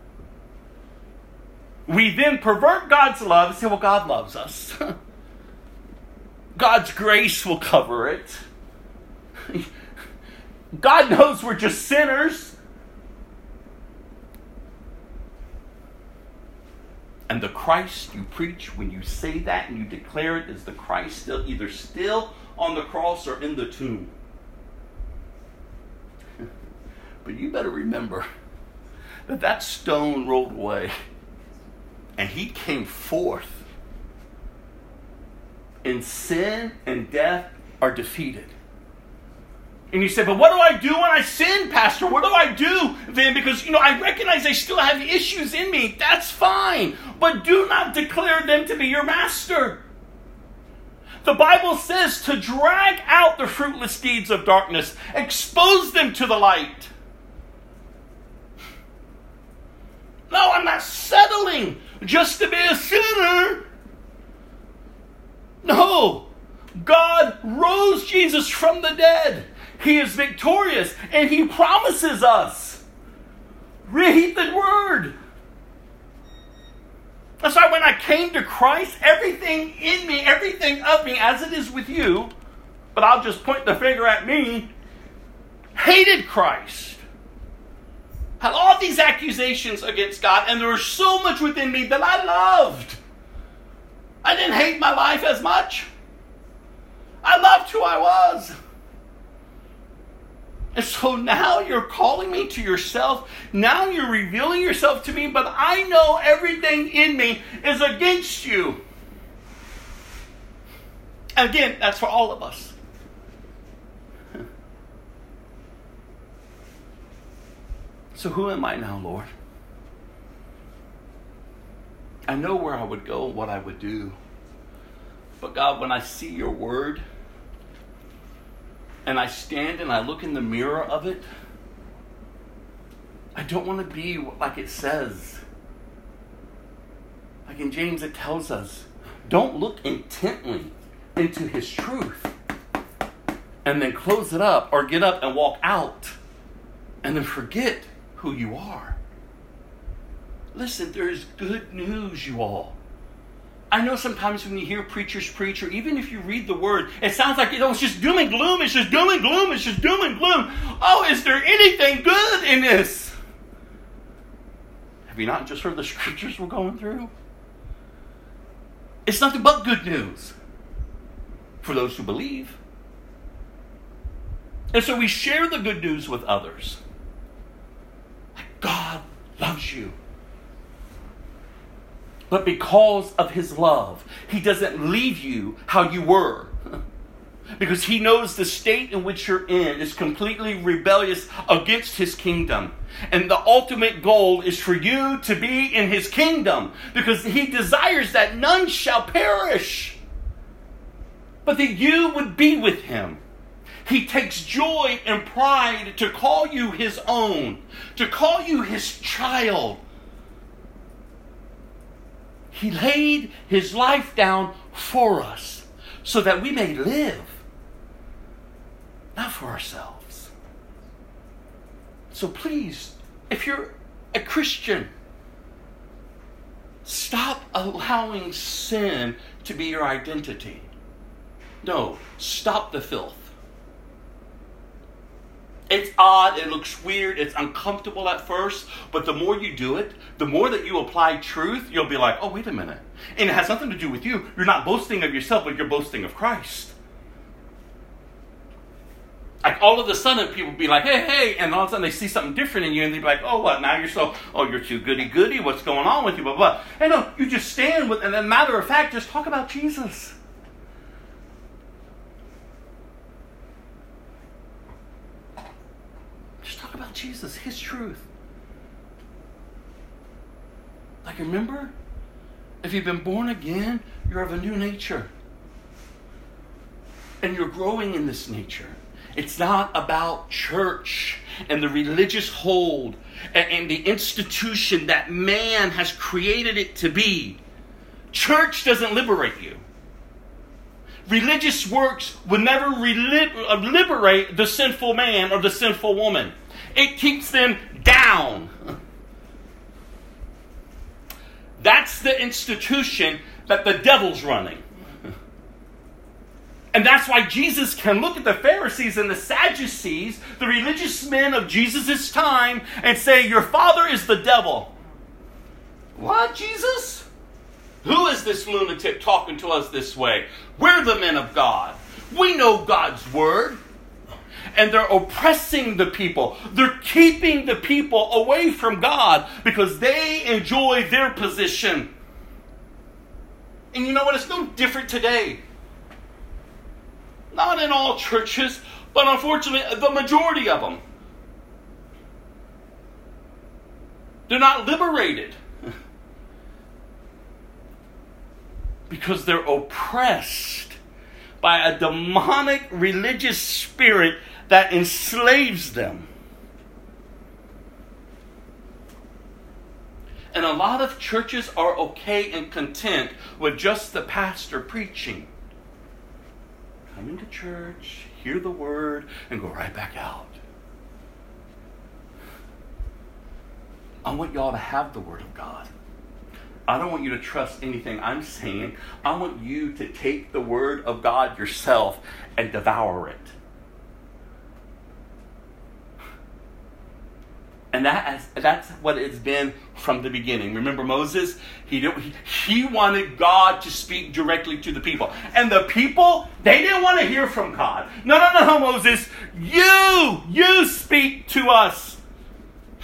we then pervert God's love and say, well, God loves us. God's grace will cover it. God knows we're just sinners. And the Christ you preach when you say that and you declare it is the Christ still either still on the cross or in the tomb. But you better remember that that stone rolled away and he came forth. And sin and death are defeated. And you say, but what do I do when I sin, Pastor? What do I do then? Because, you know, I recognize I still have issues in me. That's fine. But do not declare them to be your master. The Bible says to drag out the fruitless deeds of darkness, expose them to the light. No, I'm not settling just to be a sinner. No, God rose Jesus from the dead. He is victorious and He promises us. Read the Word. That's why when I came to Christ, everything in me, everything of me, as it is with you, but I'll just point the finger at me, hated Christ. Had all these accusations against God, and there was so much within me that I loved. I didn't hate my life as much. I loved who I was. And so now you're calling me to yourself. Now you're revealing yourself to me, but I know everything in me is against you. Again, that's for all of us. So, who am I now, Lord? I know where I would go, what I would do. But, God, when I see your word and I stand and I look in the mirror of it, I don't want to be like it says. Like in James, it tells us don't look intently into his truth and then close it up or get up and walk out and then forget who you are. Listen, there is good news, you all. I know sometimes when you hear preachers preach, or even if you read the word, it sounds like you know, it's just doom and gloom, it's just doom and gloom, it's just doom and gloom. Oh, is there anything good in this? Have you not just heard the scriptures we're going through? It's nothing but good news for those who believe. And so we share the good news with others. God loves you. But because of his love, he doesn't leave you how you were. because he knows the state in which you're in is completely rebellious against his kingdom. And the ultimate goal is for you to be in his kingdom because he desires that none shall perish, but that you would be with him. He takes joy and pride to call you his own, to call you his child. He laid his life down for us so that we may live, not for ourselves. So please, if you're a Christian, stop allowing sin to be your identity. No, stop the filth. It's odd, it looks weird, it's uncomfortable at first, but the more you do it, the more that you apply truth, you'll be like, oh, wait a minute. And it has nothing to do with you. You're not boasting of yourself, but you're boasting of Christ. Like all of a sudden, people be like, hey, hey, and all of a sudden they see something different in you, and they be like, oh, what? Now you're so, oh, you're too goody goody. What's going on with you? Blah, blah. And no, you just stand with, and then matter of fact, just talk about Jesus. Just talk about Jesus, His truth. Like, remember, if you've been born again, you're of a new nature. And you're growing in this nature. It's not about church and the religious hold and, the institution that man has created it to be. Church doesn't liberate you. Religious works will never uh, liberate the sinful man or the sinful woman. It keeps them down. That's the institution that the devil's running. And that's why Jesus can look at the Pharisees and the Sadducees, the religious men of Jesus' time, and say, Your father is the devil. What, Jesus? Who is this lunatic talking to us this way? We're the men of God. We know God's word. And they're oppressing the people. They're keeping the people away from God because they enjoy their position. And you know what? It's no different today. Not in all churches, but unfortunately, the majority of them. They're not liberated because they're oppressed by a demonic religious spirit that enslaves them. And a lot of churches are okay and content with just the pastor preaching. Come into church, hear the word, and go right back out. I want y'all to have the word of God. I don't want you to trust anything I'm saying. I want you to take the word of God yourself and devour it. And that is, that's what it's been from the beginning. Remember Moses? He, he, he wanted God to speak directly to the people. And the people, they didn't want to hear from God. No, no, no, no, Moses. You, you speak to us.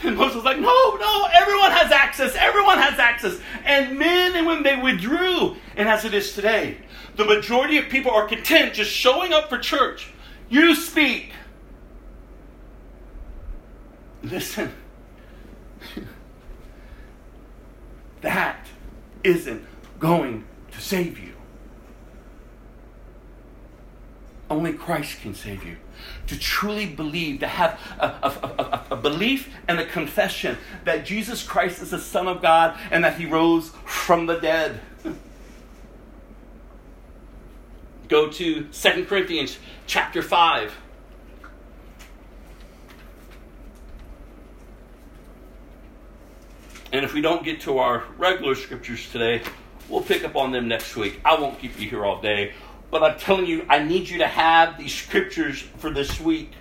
And Moses was like, no, no, everyone has access. Everyone has access. And men and women, they withdrew. and as it is today. The majority of people are content just showing up for church. You speak. Listen, that isn't going to save you. Only Christ can save you. To truly believe, to have a, a- a- a belief and a confession that Jesus Christ is the Son of God and that He rose from the dead. Go to 2 Corinthians chapter 5. And if we don't get to our regular scriptures today, we'll pick up on them next week. I won't keep you here all day. But I'm telling you, I need you to have these scriptures for this week.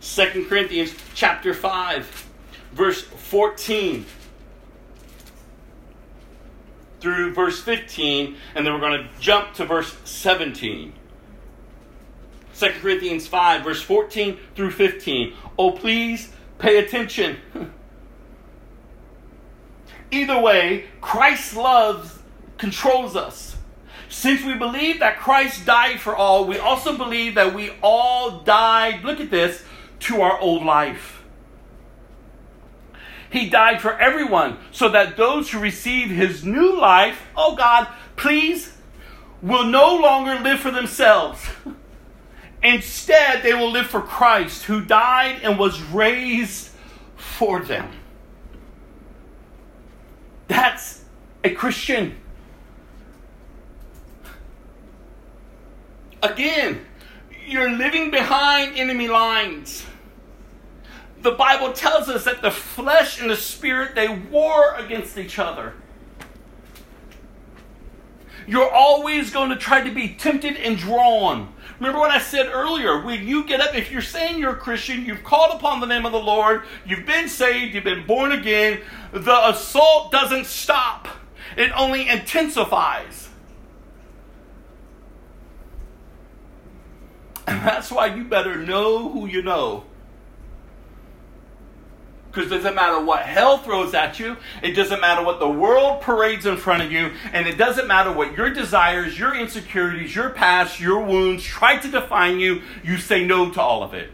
2 Corinthians chapter 5, verse 14 through verse 15, and then we're going to jump to verse 17. 2 Corinthians 5, verse 14 through 15. Oh, please pay attention. Either way, Christ's love controls us. Since we believe that Christ died for all, we also believe that we all died, look at this, to our old life. He died for everyone so that those who receive his new life, oh God, please, will no longer live for themselves. Instead, they will live for Christ who died and was raised for them. That's a Christian. Again, you're living behind enemy lines. The Bible tells us that the flesh and the spirit they war against each other. You're always going to try to be tempted and drawn. Remember what I said earlier? When you get up, if you're saying you're a Christian, you've called upon the name of the Lord, you've been saved, you've been born again, the assault doesn't stop, it only intensifies. And that's why you better know who you know. Because it doesn't matter what hell throws at you, it doesn't matter what the world parades in front of you, and it doesn't matter what your desires, your insecurities, your past, your wounds try to define you, you say no to all of it.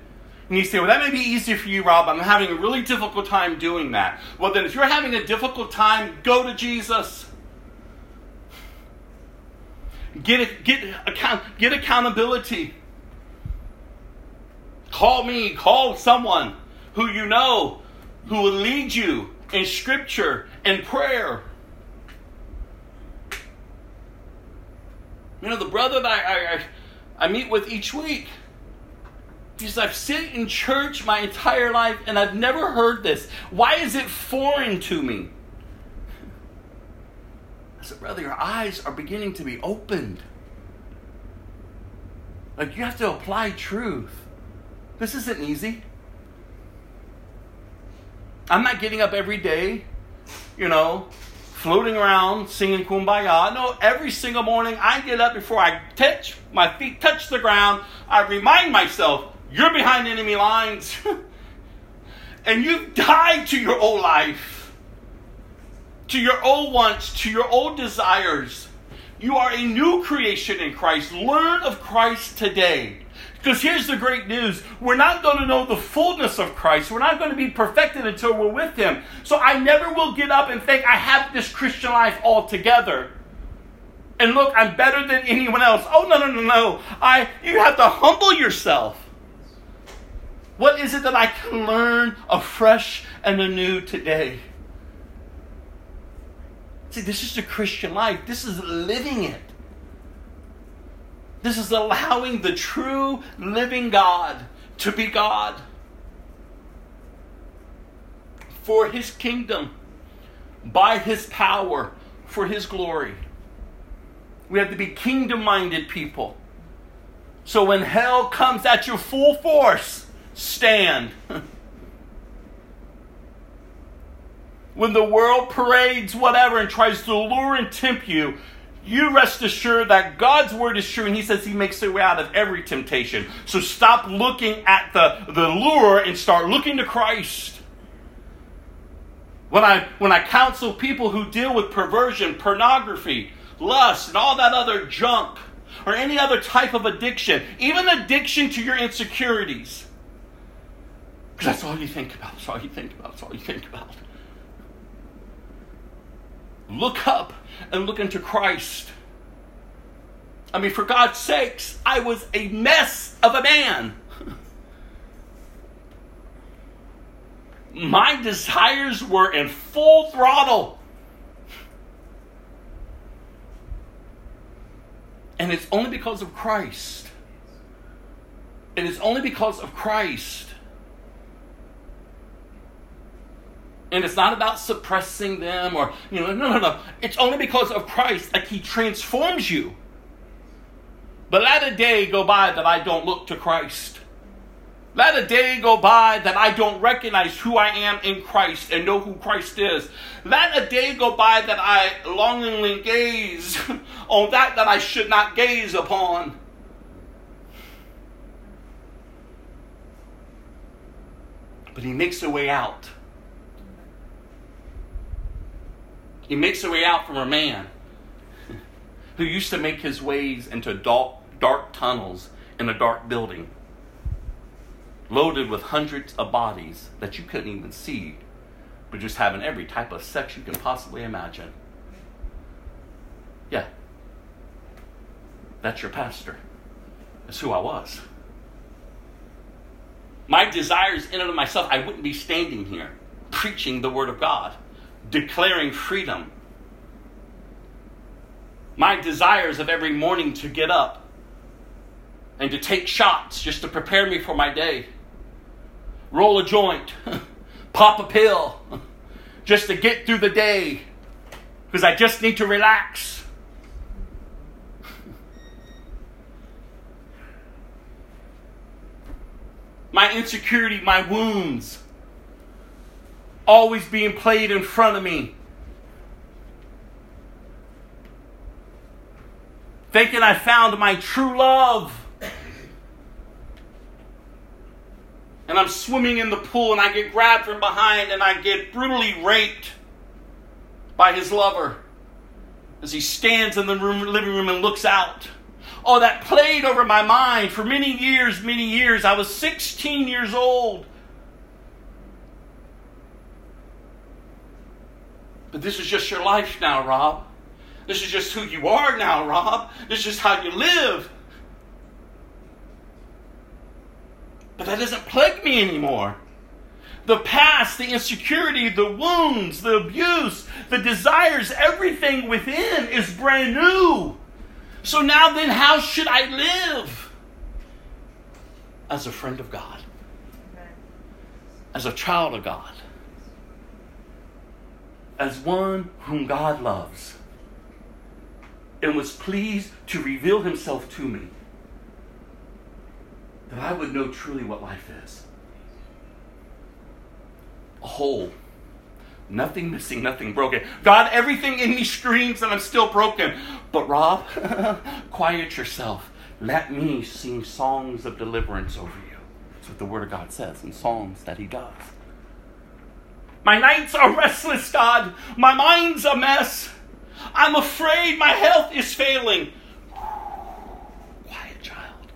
And you say, well, that may be easier for you, Rob. I'm having a really difficult time doing that. Well, then, if you're having a difficult time, go to Jesus. Get, get, account, get accountability. Call me, call someone who you know who will lead you in scripture and prayer. You know, the brother that I, I, I meet with each week, he says, I've sat in church my entire life and I've never heard this. Why is it foreign to me? I said, brother, your eyes are beginning to be opened. Like you have to apply truth. This isn't easy. I'm not getting up every day, you know, floating around singing kumbaya. No, every single morning I get up before I touch my feet touch the ground. I remind myself, you're behind enemy lines. and you've died to your old life, to your old wants, to your old desires. You are a new creation in Christ. Learn of Christ today. Because here's the great news we're not going to know the fullness of Christ. We're not going to be perfected until we're with Him. So I never will get up and think I have this Christian life all together. And look, I'm better than anyone else. Oh, no, no, no, no. I, you have to humble yourself. What is it that I can learn afresh and anew today? See, this is the Christian life. This is living it. This is allowing the true living God to be God for his kingdom, by his power, for his glory. We have to be kingdom minded people. So when hell comes at you full force, stand. when the world parades whatever and tries to lure and tempt you, you rest assured that God's word is true, and He says He makes a way out of every temptation. So stop looking at the, the lure and start looking to Christ. When I when I counsel people who deal with perversion, pornography, lust and all that other junk or any other type of addiction, even addiction to your insecurities. Because that's all you think about. That's all you think about. That's all you think about. Look up and look into Christ. I mean, for God's sakes, I was a mess of a man. My desires were in full throttle. And it's only because of Christ. It is only because of Christ. And it's not about suppressing them or, you know, no, no, no. It's only because of Christ. Like He transforms you. But let a day go by that I don't look to Christ. Let a day go by that I don't recognize who I am in Christ and know who Christ is. Let a day go by that I longingly gaze on that that I should not gaze upon. But he makes a way out. He makes a way out from a man who used to make his ways into dark, dark tunnels in a dark building loaded with hundreds of bodies that you couldn't even see, but just having every type of sex you can possibly imagine. Yeah. That's your pastor. That's who I was. My desires in and of myself, I wouldn't be standing here preaching the word of God, declaring freedom. My desires of every morning to get up and to take shots just to prepare me for my day roll a joint, pop a pill, just to get through the day because I just need to relax. My insecurity, my wounds, always being played in front of me. Thinking I found my true love. and I'm swimming in the pool and I get grabbed from behind and I get brutally raped by his lover as he stands in the room, living room and looks out. Oh, that played over my mind for many years, many years. I was 16 years old. But this is just your life now, Rob. This is just who you are now, Rob. This is just how you live. But that doesn't plague me anymore. The past, the insecurity, the wounds, the abuse, the desires, everything within is brand new. So now then, how should I live? As a friend of God, as a child of God, as one whom God loves and was pleased to reveal himself to me that I would know truly what life is. A whole. Nothing missing, nothing broken. God, everything in me screams that I'm still broken. But Rob, quiet yourself. Let me sing songs of deliverance over you. That's what the Word of God says in Psalms that He does. My nights are restless, God. My mind's a mess. I'm afraid my health is failing. Quiet, child.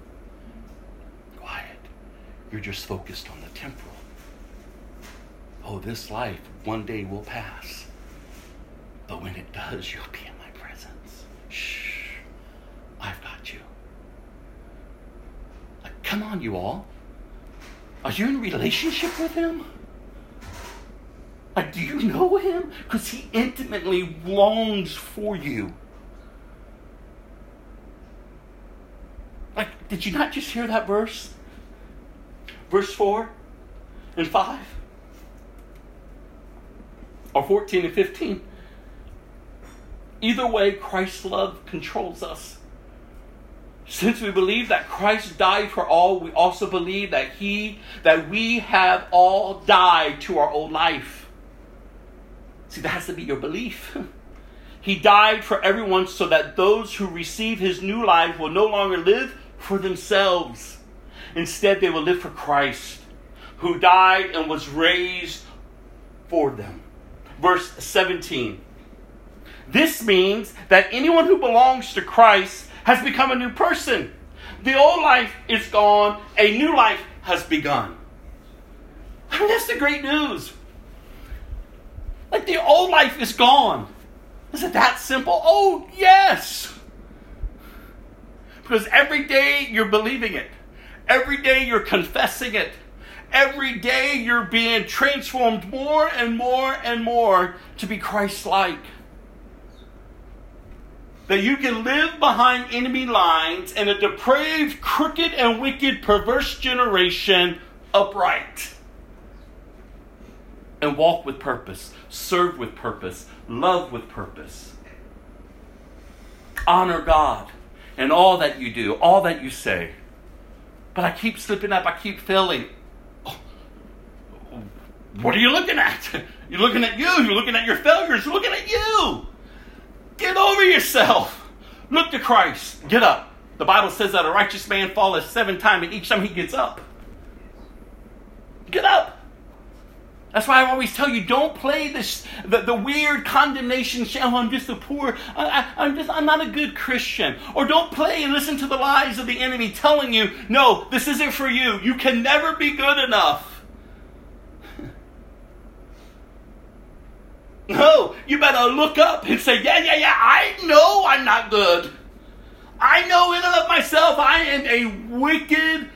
Quiet. You're just focused on the temporal. Oh, this life one day will pass. But when it does, you'll be in my presence. Shh. I've got you. Come on, you all. Are you in relationship with him? Like, do you know him? Because he intimately longs for you. Like, did you not just hear that verse? verse 4 and 5, or 14 and 15. Either way, Christ's love controls us. Since we believe that Christ died for all, we also believe that he that we have all died to our old life. See, that has to be your belief. he died for everyone so that those who receive his new life will no longer live for themselves Instead, they will live for Christ, who died and was raised for them. Verse 17. This means that anyone who belongs to Christ has become a new person. The old life is gone, a new life has begun. I mean, that's the great news. Like the old life is gone. Is it that simple? Oh, yes. Because every day you're believing it, every day you're confessing it, every day you're being transformed more and more and more to be Christ like. That you can live behind enemy lines in a depraved, crooked, and wicked, perverse generation upright. And walk with purpose, serve with purpose, love with purpose. Honor God in all that you do, all that you say. But I keep slipping up, I keep failing. Oh, What are you looking at? You're looking at you, you're looking at your failures, you're looking at you. Get over yourself. Look to Christ. Get up. The Bible says that a righteous man falleth seven times, and each time he gets up. Get up. That's why I always tell you, don't play this the, the weird condemnation. sh- Oh, I'm just a poor. I, I, I'm just. I'm not a good Christian. Or don't play and listen to the lies of the enemy telling you, no, this isn't for you. You can never be good enough. No, you better look up and say, yeah, yeah, yeah. I know I'm not good. I know in and of myself I am a wicked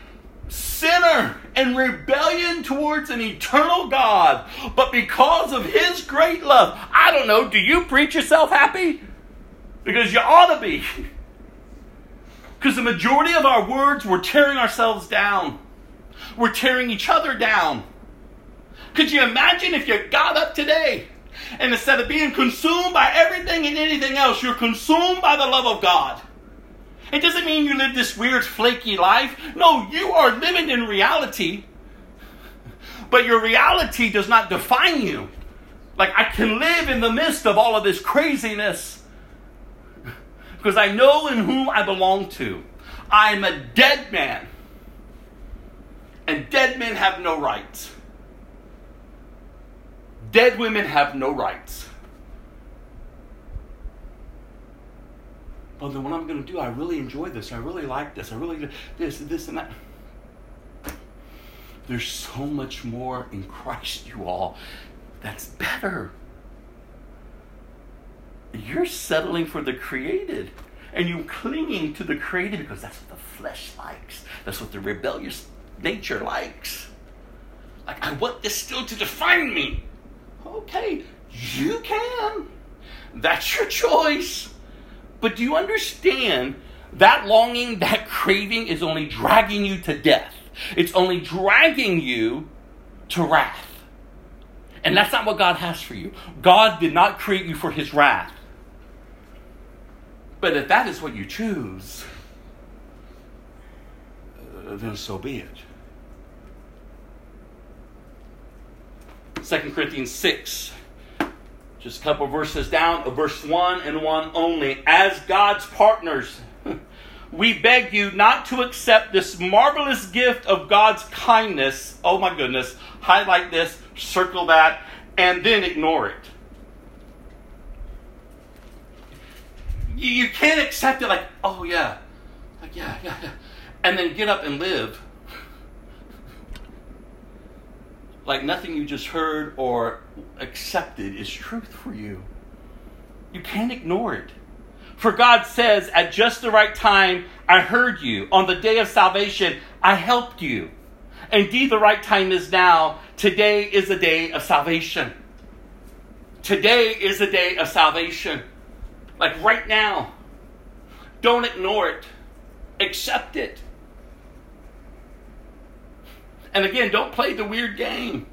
sinner and rebellion towards an eternal God. But because of His great love, I don't know, do you preach yourself happy? Because you ought to be. Because the majority of our words, we're tearing ourselves down, we're tearing each other down. Could you imagine if you got up today and instead of being consumed by everything and anything else, you're consumed by the love of God? It doesn't mean you live this weird, flaky life. No, you are living in reality. But your reality does not define you. Like, I can live in the midst of all of this craziness because I know in whom I belong to. I'm a dead man. And dead men have no rights. Dead women have no rights. Well, then what I'm going to do, I really enjoy this. I really like this. I really this, this, and that. There's so much more in Christ, you all, that's better. You're settling for the created. And you're clinging to the created because that's what the flesh likes. That's what the rebellious nature likes. Like, I want this still to define me. Okay, you can. That's your choice. But do you understand that longing, that craving is only dragging you to death? It's only dragging you to wrath. And that's not what God has for you. God did not create you for his wrath. But if that is what you choose, uh, then so be it. 2 Corinthians 6, just a couple verses down, uh, verse 1 and 1 only. As God's partners, we beg you not to accept this marvelous gift of God's kindness. Oh my goodness. Highlight this, circle that, and then ignore it. You, you can't accept it like, oh yeah, like yeah, yeah, yeah, and then get up and live like nothing you just heard or accepted is truth for you. You can't ignore it. For God says, at just the right time, I heard you. On the day of salvation, I helped you. Indeed, the right time is now. Today is the day of salvation. Today is the day of salvation. Like right now. Don't ignore it, accept it. And again, don't play the weird game.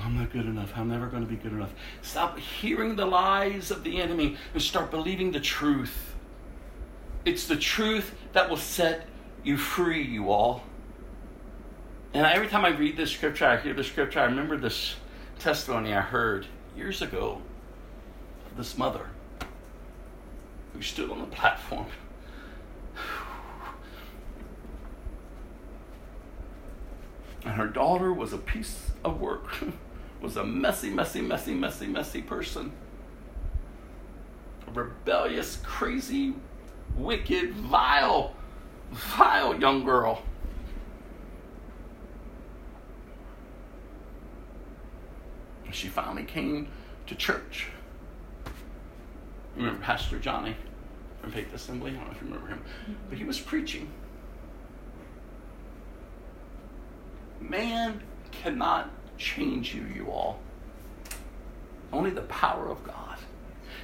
I'm not good enough. I'm never going to be good enough. Stop hearing the lies of the enemy and start believing the truth. It's the truth that will set you free, you all. And every time I read this scripture, I hear the scripture, I remember this testimony I heard years ago of this mother who stood on the platform. And her daughter was a piece of work, was a messy, messy, messy, messy, messy person. A rebellious, crazy, wicked, vile, vile young girl. She finally came to church. Remember Pastor Johnny from Faith Assembly? I don't know if you remember him. But he was preaching. Man cannot change you, you all. Only the power of God.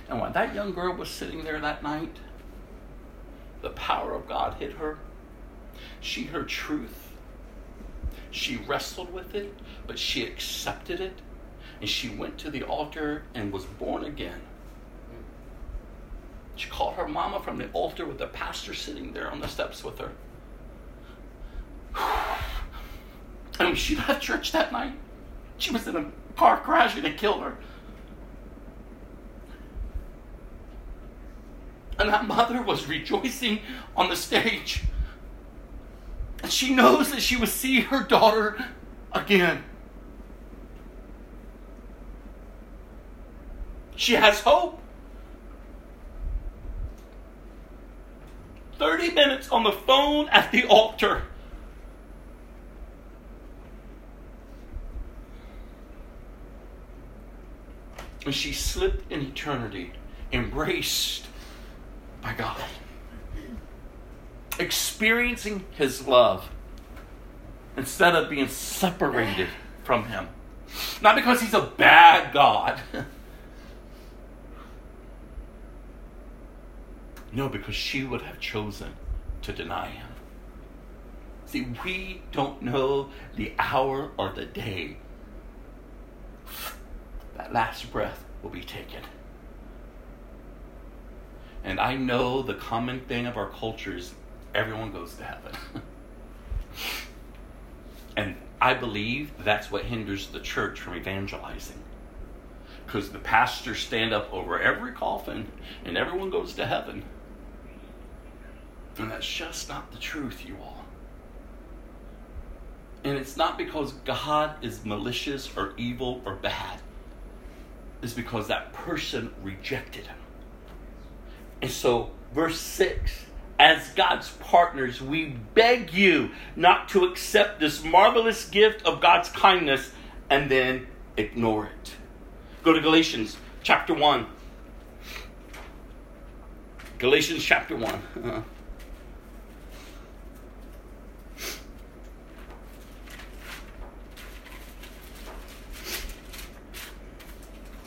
And when that young girl was sitting there that night, the power of God hit her. She heard truth. She wrestled with it, but she accepted it. And she went to the altar and was born again. She called her mama from the altar with the pastor sitting there on the steps with her. And when she left church that night, she was in a car crash and it killed her. And that mother was rejoicing on the stage. And she knows that she will see her daughter again. She has hope. 30 minutes on the phone at the altar. And she slipped in eternity, embraced by God, experiencing His love instead of being separated from Him. Not because He's a bad God. No, because she would have chosen to deny him. See, we don't know the hour or the day that last breath will be taken. And I know the common thing of our culture is everyone goes to heaven. and I believe that's what hinders the church from evangelizing. Because the pastors stand up over every coffin and everyone goes to heaven. And that's just not the truth, you all. And it's not because God is malicious or evil or bad. It's because that person rejected him. And so, verse 6 as God's partners, we beg you not to accept this marvelous gift of God's kindness and then ignore it. Go to Galatians chapter 1. Galatians chapter 1.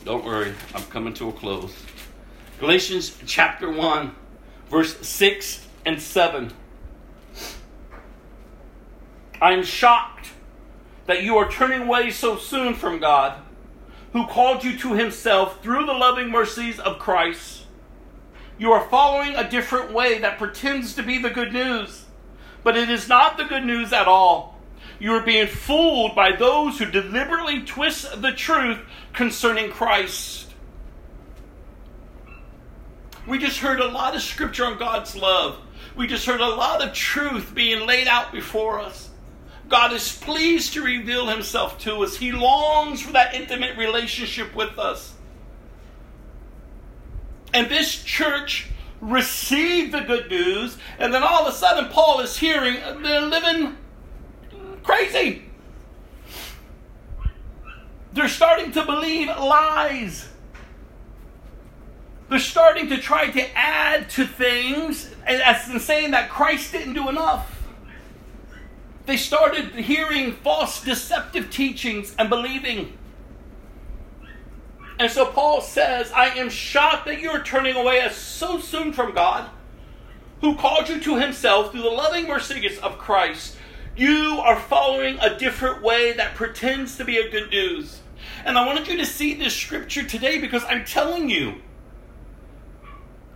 Don't worry, I'm coming to a close. Galatians chapter 1, verse 6 and 7. I am shocked that you are turning away so soon from God, who called you to himself through the loving mercies of Christ. You are following a different way that pretends to be the good news, but it is not the good news at all. You are being fooled by those who deliberately twist the truth concerning Christ. We just heard a lot of scripture on God's love. We just heard a lot of truth being laid out before us. God is pleased to reveal himself to us. He longs for that intimate relationship with us. And this church received the good news, and then all of a sudden, Paul is hearing they're living crazy. They're starting to believe lies. They're starting to try to add to things as in saying that Christ didn't do enough. They started hearing false, deceptive teachings and believing. And so Paul says, I am shocked that you are turning away so soon from God, who called you to himself through the loving mercies of Christ. You are following a different way that pretends to be a good news. And I wanted you to see this scripture today because I'm telling you,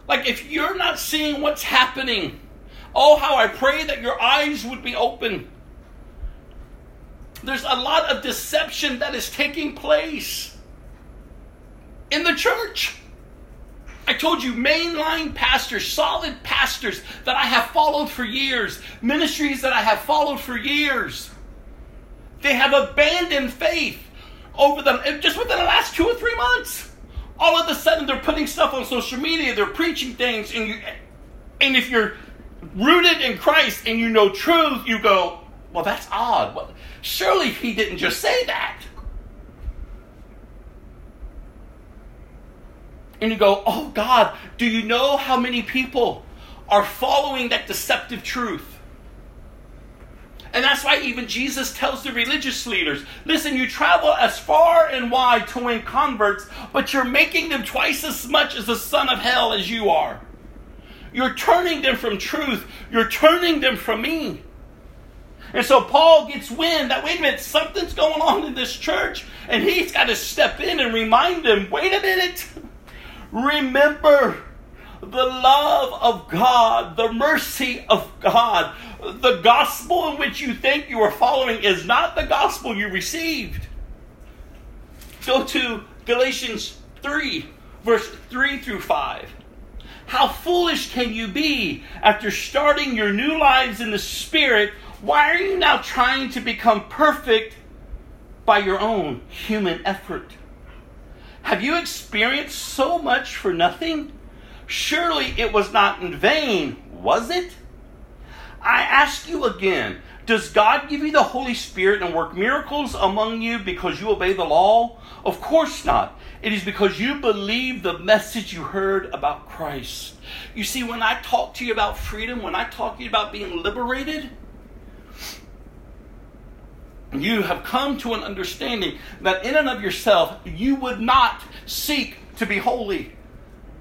like if you're not seeing what's happening, oh, how I pray that your eyes would be open. There's a lot of deception that is taking place in the church. I told you, mainline pastors, solid pastors that I have followed for years, ministries that I have followed for years, they have abandoned faith over them eh, just within the last two or three months. all of a sudden they're putting stuff on social media, they're preaching things, and you, and if you're rooted in Christ and you know truth, you go, well, that's odd. Surely he didn't just say that. And you go, oh God, do you know how many people are following that deceptive truth? And that's why even Jesus tells the religious leaders listen, you travel as far and wide to win converts, but you're making them twice as much as the son of hell as you are. You're turning them from truth, you're turning them from me. And so Paul gets wind that, wait a minute, something's going on in this church. And he's got to step in and remind them, wait a minute. Remember the love of God, the mercy of God. The gospel in which you think you are following is not the gospel you received. Go to Galatians 3, verse 3 through 5. How foolish can you be after starting your new lives in the Spirit? Why are you now trying to become perfect by your own human effort? Have you experienced so much for nothing? Surely it was not in vain, was it? I ask you again Does God give you the Holy Spirit and work miracles among you because you obey the law? Of course not. It is because you believe the message you heard about Christ. You see, when I talk to you about freedom, when I talk to you about being liberated, you have come to an understanding that in and of yourself, you would not seek to be holy.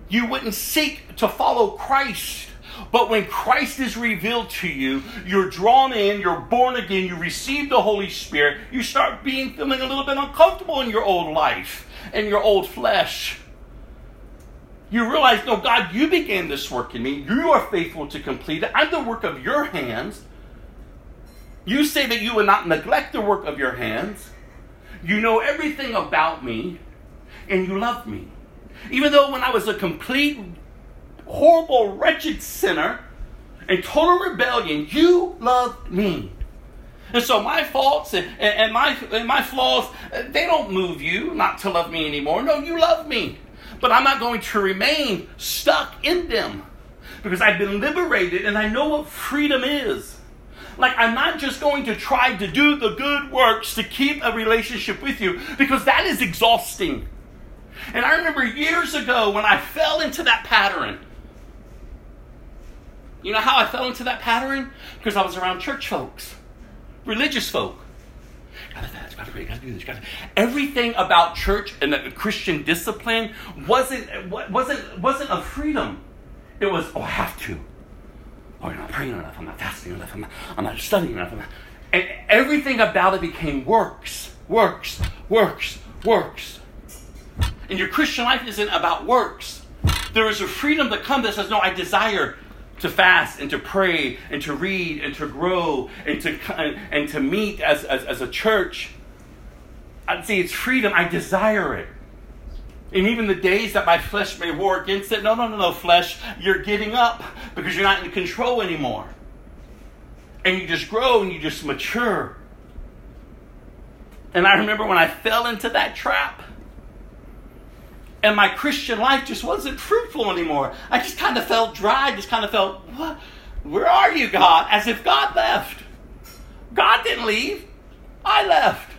You wouldn't seek to follow Christ. But when Christ is revealed to you, you're drawn in, you're born again, you receive the Holy Spirit, you start being feeling a little bit uncomfortable in your old life and your old flesh. You realize, no, God, you began this work in me. You are faithful to complete it. I'm the work of your hands. You say that you will not neglect the work of your hands. You know everything about me, and you love me. Even though when I was a complete, horrible, wretched sinner in total rebellion, you loved me. And so my faults and, and, my, and my flaws, they don't move you not to love me anymore. No, you love me. But I'm not going to remain stuck in them because I've been liberated and I know what freedom is. Like, I'm not just going to try to do the good works to keep a relationship with you because that is exhausting. And I remember years ago when I fell into that pattern. You know how I fell into that pattern? Because I was around church folks, religious folk. Everything about church and the Christian discipline wasn't wasn't wasn't a freedom. It was, oh, I have to. Oh, you're not praying enough. I'm not fasting enough. I'm not, I'm not studying enough. Not. And everything about it became works, works, works, works. And your Christian life isn't about works. There is a freedom that comes that says, no, I desire to fast and to pray and to read and to grow and to, and to meet as, as, as a church. I'd say it's freedom. I desire it. And even the days that my flesh may war against it, no, no, no, no, flesh, you're getting up because you're not in control anymore. And you just grow and you just mature. And I remember when I fell into that trap, and my Christian life just wasn't fruitful anymore. I just kind of felt dry, just kind of felt, what? Where are you, God? As if God left. God didn't leave, I left.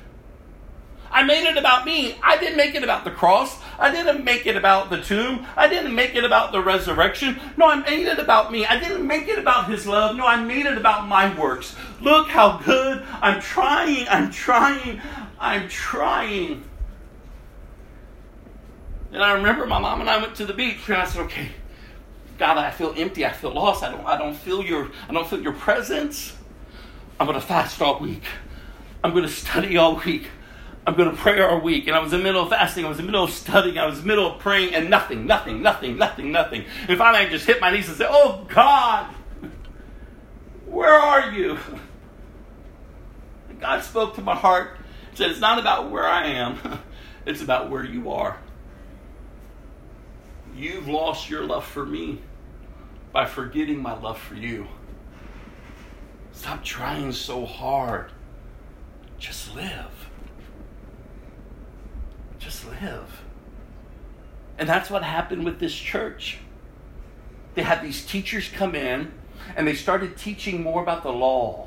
I made it about me. I didn't make it about the cross. I didn't make it about the tomb. I didn't make it about the resurrection. No, I made it about me. I didn't make it about his love. No, I made it about my works. Look how good. I'm trying. I'm trying. I'm trying. And I remember my mom and I went to the beach and I said, okay, God, I feel empty. I feel lost. I don't, I don't feel your, I don't feel your presence. I'm going to fast all week. I'm going to study all week. I'm going to pray all week. And I was in the middle of fasting. I was in the middle of studying. I was in the middle of praying and nothing, nothing, nothing, nothing, nothing. And finally I just hit my knees and said, oh God, where are you? And God spoke to my heart. Said, it's not about where I am. It's about where you are. You've lost your love for me by forgetting my love for you. Stop trying so hard. Just live. Just live. And that's what happened with this church. They had these teachers come in and they started teaching more about the law.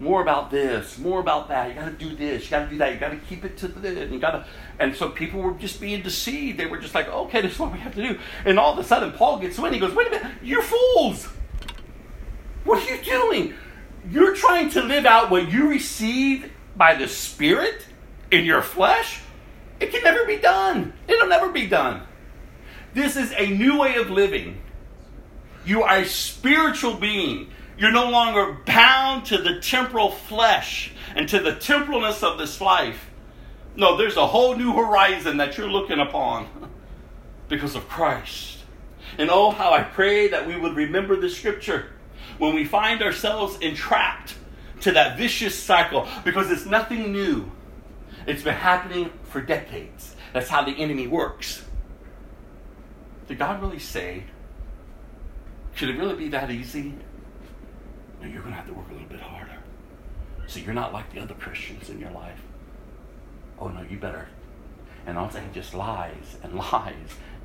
More about this, more about that. You got to do this, you got to do that. You got to keep it to the. You got to, and so people were just being deceived. They were just like, "Okay, this is what we have to do." And all of a sudden, Paul gets in. He goes, "Wait a minute, you fools! What are you doing? You're trying to live out what you received by the Spirit in your flesh. It can never be done. It'll never be done. This is a new way of living. You are a spiritual being. You're no longer bound to the temporal flesh and to the temporalness of this life. No, there's a whole new horizon that you're looking upon because of Christ. And oh, how I pray that we would remember the scripture when we find ourselves entrapped to that vicious cycle because it's nothing new. It's been happening for decades. That's how the enemy works. Did God really say? Should it really be that easy? You're going to have to work a little bit harder. So you're not like the other Christians in your life. Oh, no, you better. And I'm saying just lies and lies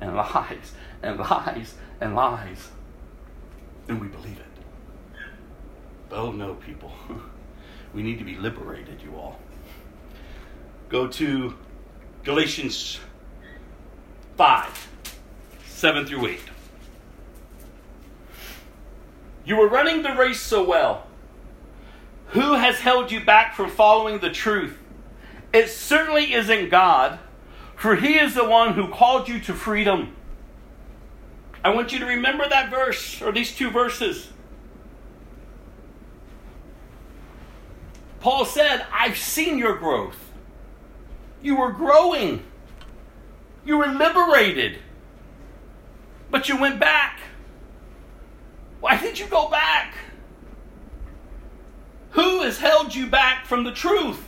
and lies and lies and lies. And we believe it. Oh, no, people. We need to be liberated, you all. Go to Galatians 5 7 through 8. You were running the race so well. Who has held you back from following the truth? It certainly isn't God, for He is the one who called you to freedom. I want you to remember that verse, or these two verses. Paul said, I've seen your growth. You were growing, you were liberated, but you went back. Why did you go back? Who has held you back from the truth?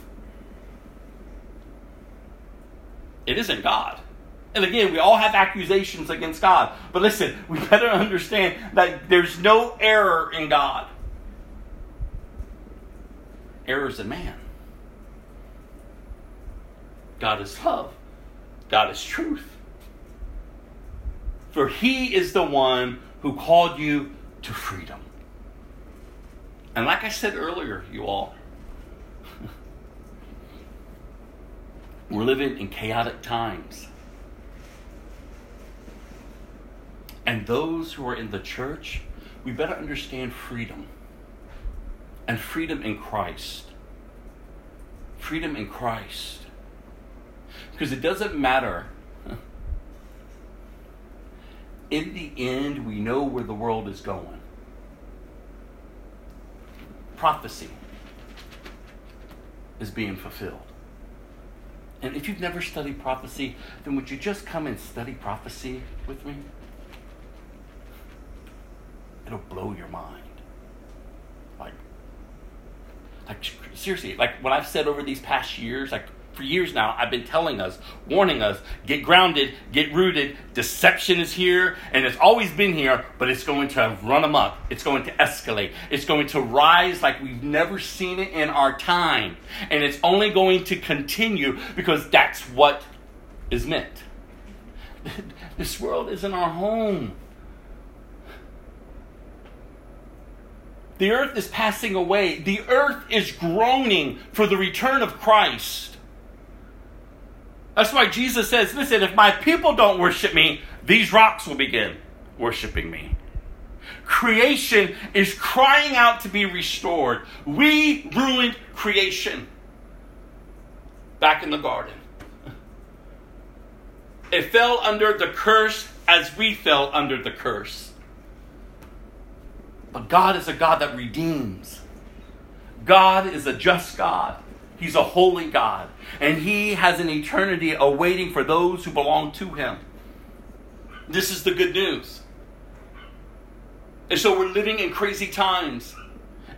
It isn't God. And again, we all have accusations against God. But listen, we better understand that there's no error in God. Errors in man. God is love. God is truth. For he is the one who called you to freedom. And like I said earlier, you all, we're living in chaotic times. And those who are in the church, we better understand freedom. And freedom in Christ. Freedom in Christ. Because it doesn't matter. In the end, we know where the world is going. Prophecy is being fulfilled. And if you've never studied prophecy, then would you just come and study prophecy with me? It'll blow your mind. Like, like seriously, like what I've said over these past years, like for years now, I've been telling us, warning us, get grounded, get rooted. Deception is here, and it's always been here, but it's going to run amok. It's going to escalate. It's going to rise like we've never seen it in our time. And it's only going to continue because that's what is meant. This world isn't our home. The earth is passing away. The earth is groaning for the return of Christ. That's why Jesus says, Listen, if my people don't worship me, these rocks will begin worshiping me. Creation is crying out to be restored. We ruined creation back in the garden. It fell under the curse as we fell under the curse. But God is a God that redeems. God is a just God. He's a holy God. And He has an eternity awaiting for those who belong to Him. This is the good news. And so we're living in crazy times.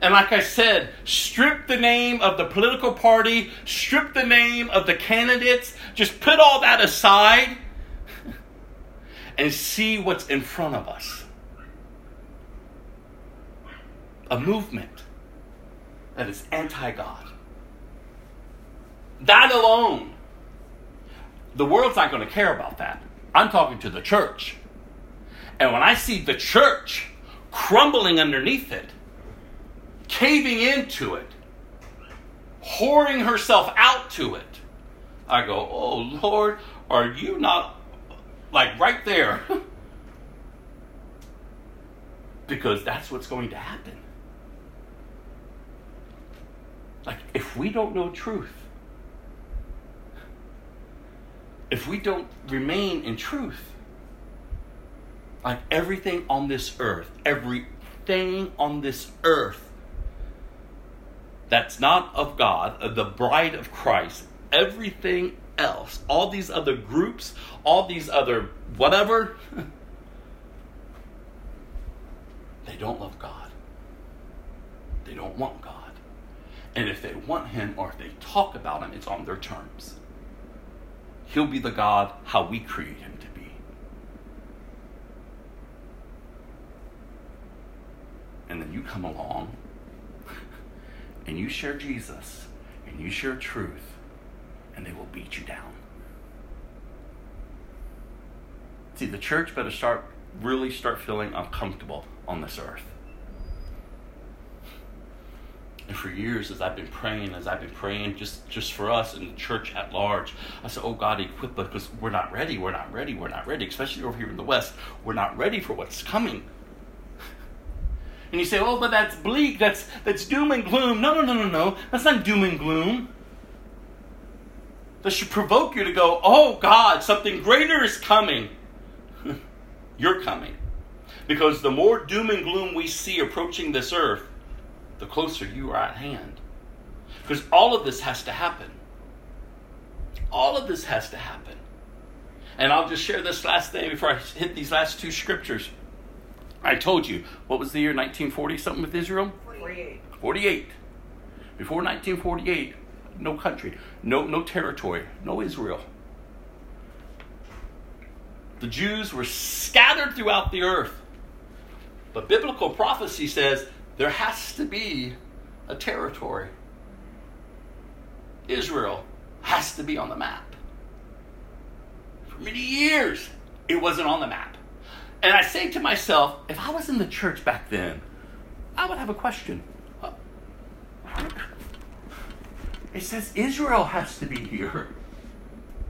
And like I said, strip the name of the political party, strip the name of the candidates, just put all that aside and see what's in front of us. A movement that is anti God. That alone, the world's not going to care about that. I'm talking to the church. And when I see the church crumbling underneath it, caving into it, whoring herself out to it, I go, Oh Lord, are you not like right there? because that's what's going to happen. Like, if we don't know truth, if we don't remain in truth, like everything on this earth, everything on this earth that's not of God, the bride of Christ, everything else, all these other groups, all these other whatever, they don't love God. They don't want God. And if they want Him or if they talk about Him, it's on their terms. He'll be the God how we create Him to be. And then you come along and you share Jesus and you share truth, and they will beat you down. See, the church better start really start feeling uncomfortable on this earth. And for years, as I've been praying, as I've been praying just, just for us and the church at large, I said, Oh God, equip us because we're not ready, we're not ready, we're not ready, especially over here in the West. We're not ready for what's coming. And you say, Oh, but that's bleak, that's, that's doom and gloom. No, no, no, no, no. That's not doom and gloom. That should provoke you to go, Oh God, something greater is coming. You're coming. Because the more doom and gloom we see approaching this earth, the closer you are at hand. Because all of this has to happen. All of this has to happen. And I'll just share this last thing before I hit these last two scriptures. I told you, what was the year 1940 something with Israel? 48. 48. Before 1948, no country, no, no territory, no Israel. The Jews were scattered throughout the earth. But biblical prophecy says there has to be a territory. Israel has to be on the map. For many years, it wasn't on the map. And I say to myself, if I was in the church back then, I would have a question. It says Israel has to be here.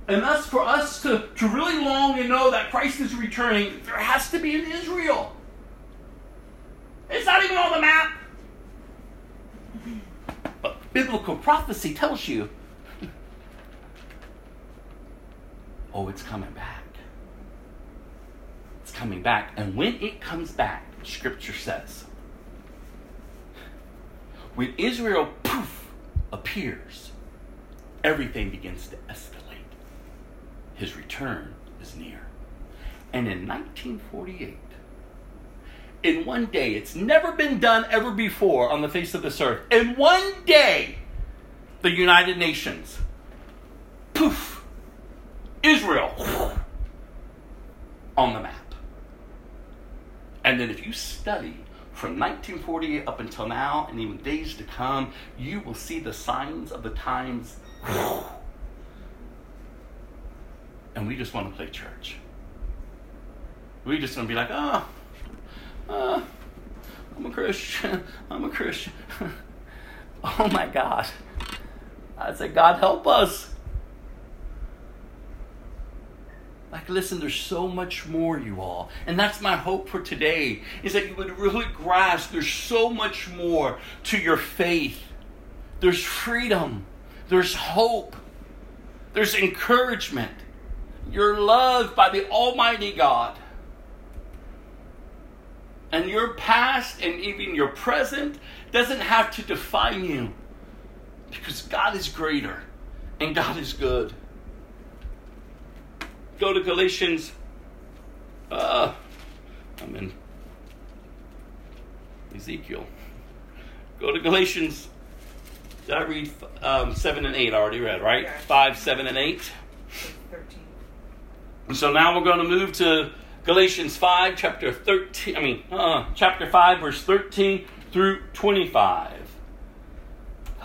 And thus, for us to, to really long and know that Christ is returning, there has to be an Israel. It's not even on the map. But biblical prophecy tells you oh, it's coming back. It's coming back. And when it comes back, Scripture says, when Israel, poof, appears, everything begins to escalate. His return is near. And in 1948, in one day, it's never been done ever before on the face of this earth. In one day, the United Nations, poof, Israel, on the map. And then if you study from 1948 up until now, and even days to come, you will see the signs of the times. And we just want to play church. We just want to be like, oh, uh, I'm a Christian. I'm a Christian. oh my God. I said, God help us. Like, listen, there's so much more, you all. And that's my hope for today, is that you would really grasp there's so much more to your faith. There's freedom, there's hope, there's encouragement. You're loved by the Almighty God. And your past and even your present doesn't have to define you because God is greater and God is good. Go to Galatians. Uh, I'm in Ezekiel. Go to Galatians. Did I read um, 7 and 8? I already read, right? Yeah. 5, 7, and 8. 13. So now we're going to move to Galatians 5, chapter 13, I mean, uh, chapter 5, verse 13 through 25.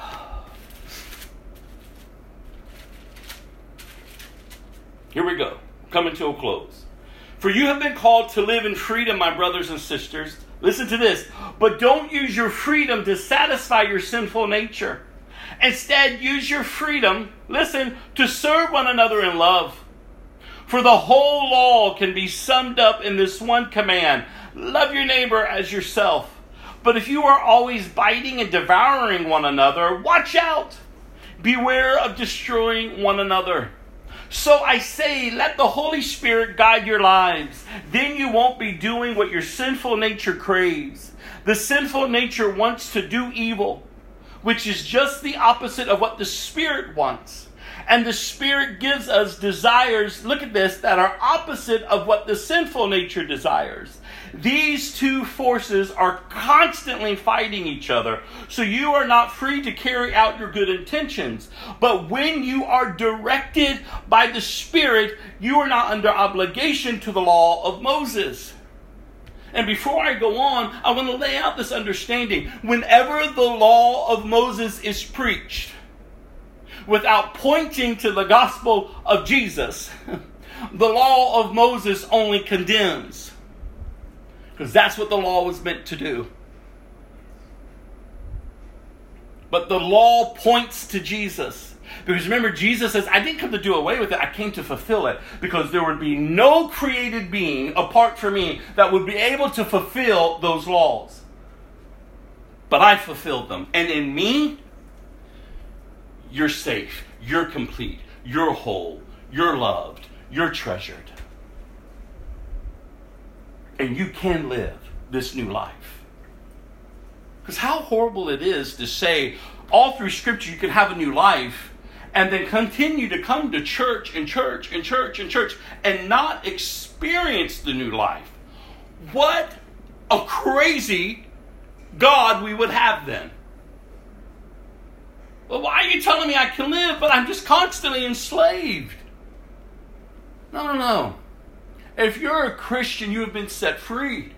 Here we go. coming to a close. For you have been called to live in freedom, my brothers and sisters. Listen to this. But don't use your freedom to satisfy your sinful nature. Instead, use your freedom, listen, to serve one another in love. For the whole law can be summed up in this one command love your neighbor as yourself. But if you are always biting and devouring one another, watch out. Beware of destroying one another. So I say, let the Holy Spirit guide your lives. Then you won't be doing what your sinful nature craves. The sinful nature wants to do evil, which is just the opposite of what the Spirit wants. And the Spirit gives us desires, look at this, that are opposite of what the sinful nature desires. These two forces are constantly fighting each other. So you are not free to carry out your good intentions. But when you are directed by the Spirit, you are not under obligation to the law of Moses. And before I go on, I want to lay out this understanding. Whenever the law of Moses is preached, without pointing to the gospel of Jesus, the law of Moses only condemns. Because that's what the law was meant to do. But the law points to Jesus. Because remember, Jesus says, I didn't come to do away with it, I came to fulfill it. Because there would be no created being apart from me that would be able to fulfill those laws. But I fulfilled them. And in me, you're safe, you're complete, you're whole, you're loved, you're treasured. And you can live this new life. Because how horrible it is to say, all through Scripture, you can have a new life and then continue to come to church and church and church and church and not experience the new life. What a crazy God we would have then. Well, why are you telling me I can live, but I'm just constantly enslaved? No, no, no. If you're a Christian, you have been set free.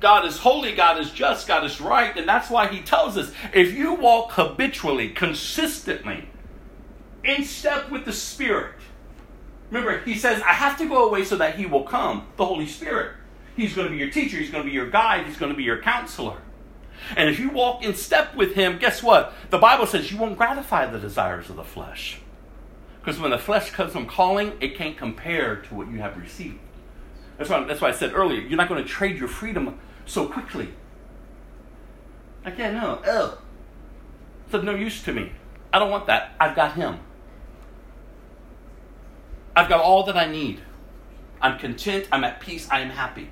God is holy, God is just, God is right, and that's why He tells us if you walk habitually, consistently, in step with the Spirit. Remember, He says, I have to go away so that He will come, the Holy Spirit. He's going to be your teacher, He's going to be your guide, He's going to be your counselor. And if you walk in step with Him, guess what? The Bible says you won't gratify the desires of the flesh. Because when the flesh comes from calling, it can't compare to what you have received. That's why, that's why I said earlier, you're not going to trade your freedom so quickly. I can't know. Oh. It's of no use to me. I don't want that. I've got Him. I've got all that I need. I'm content. I'm at peace. I am happy.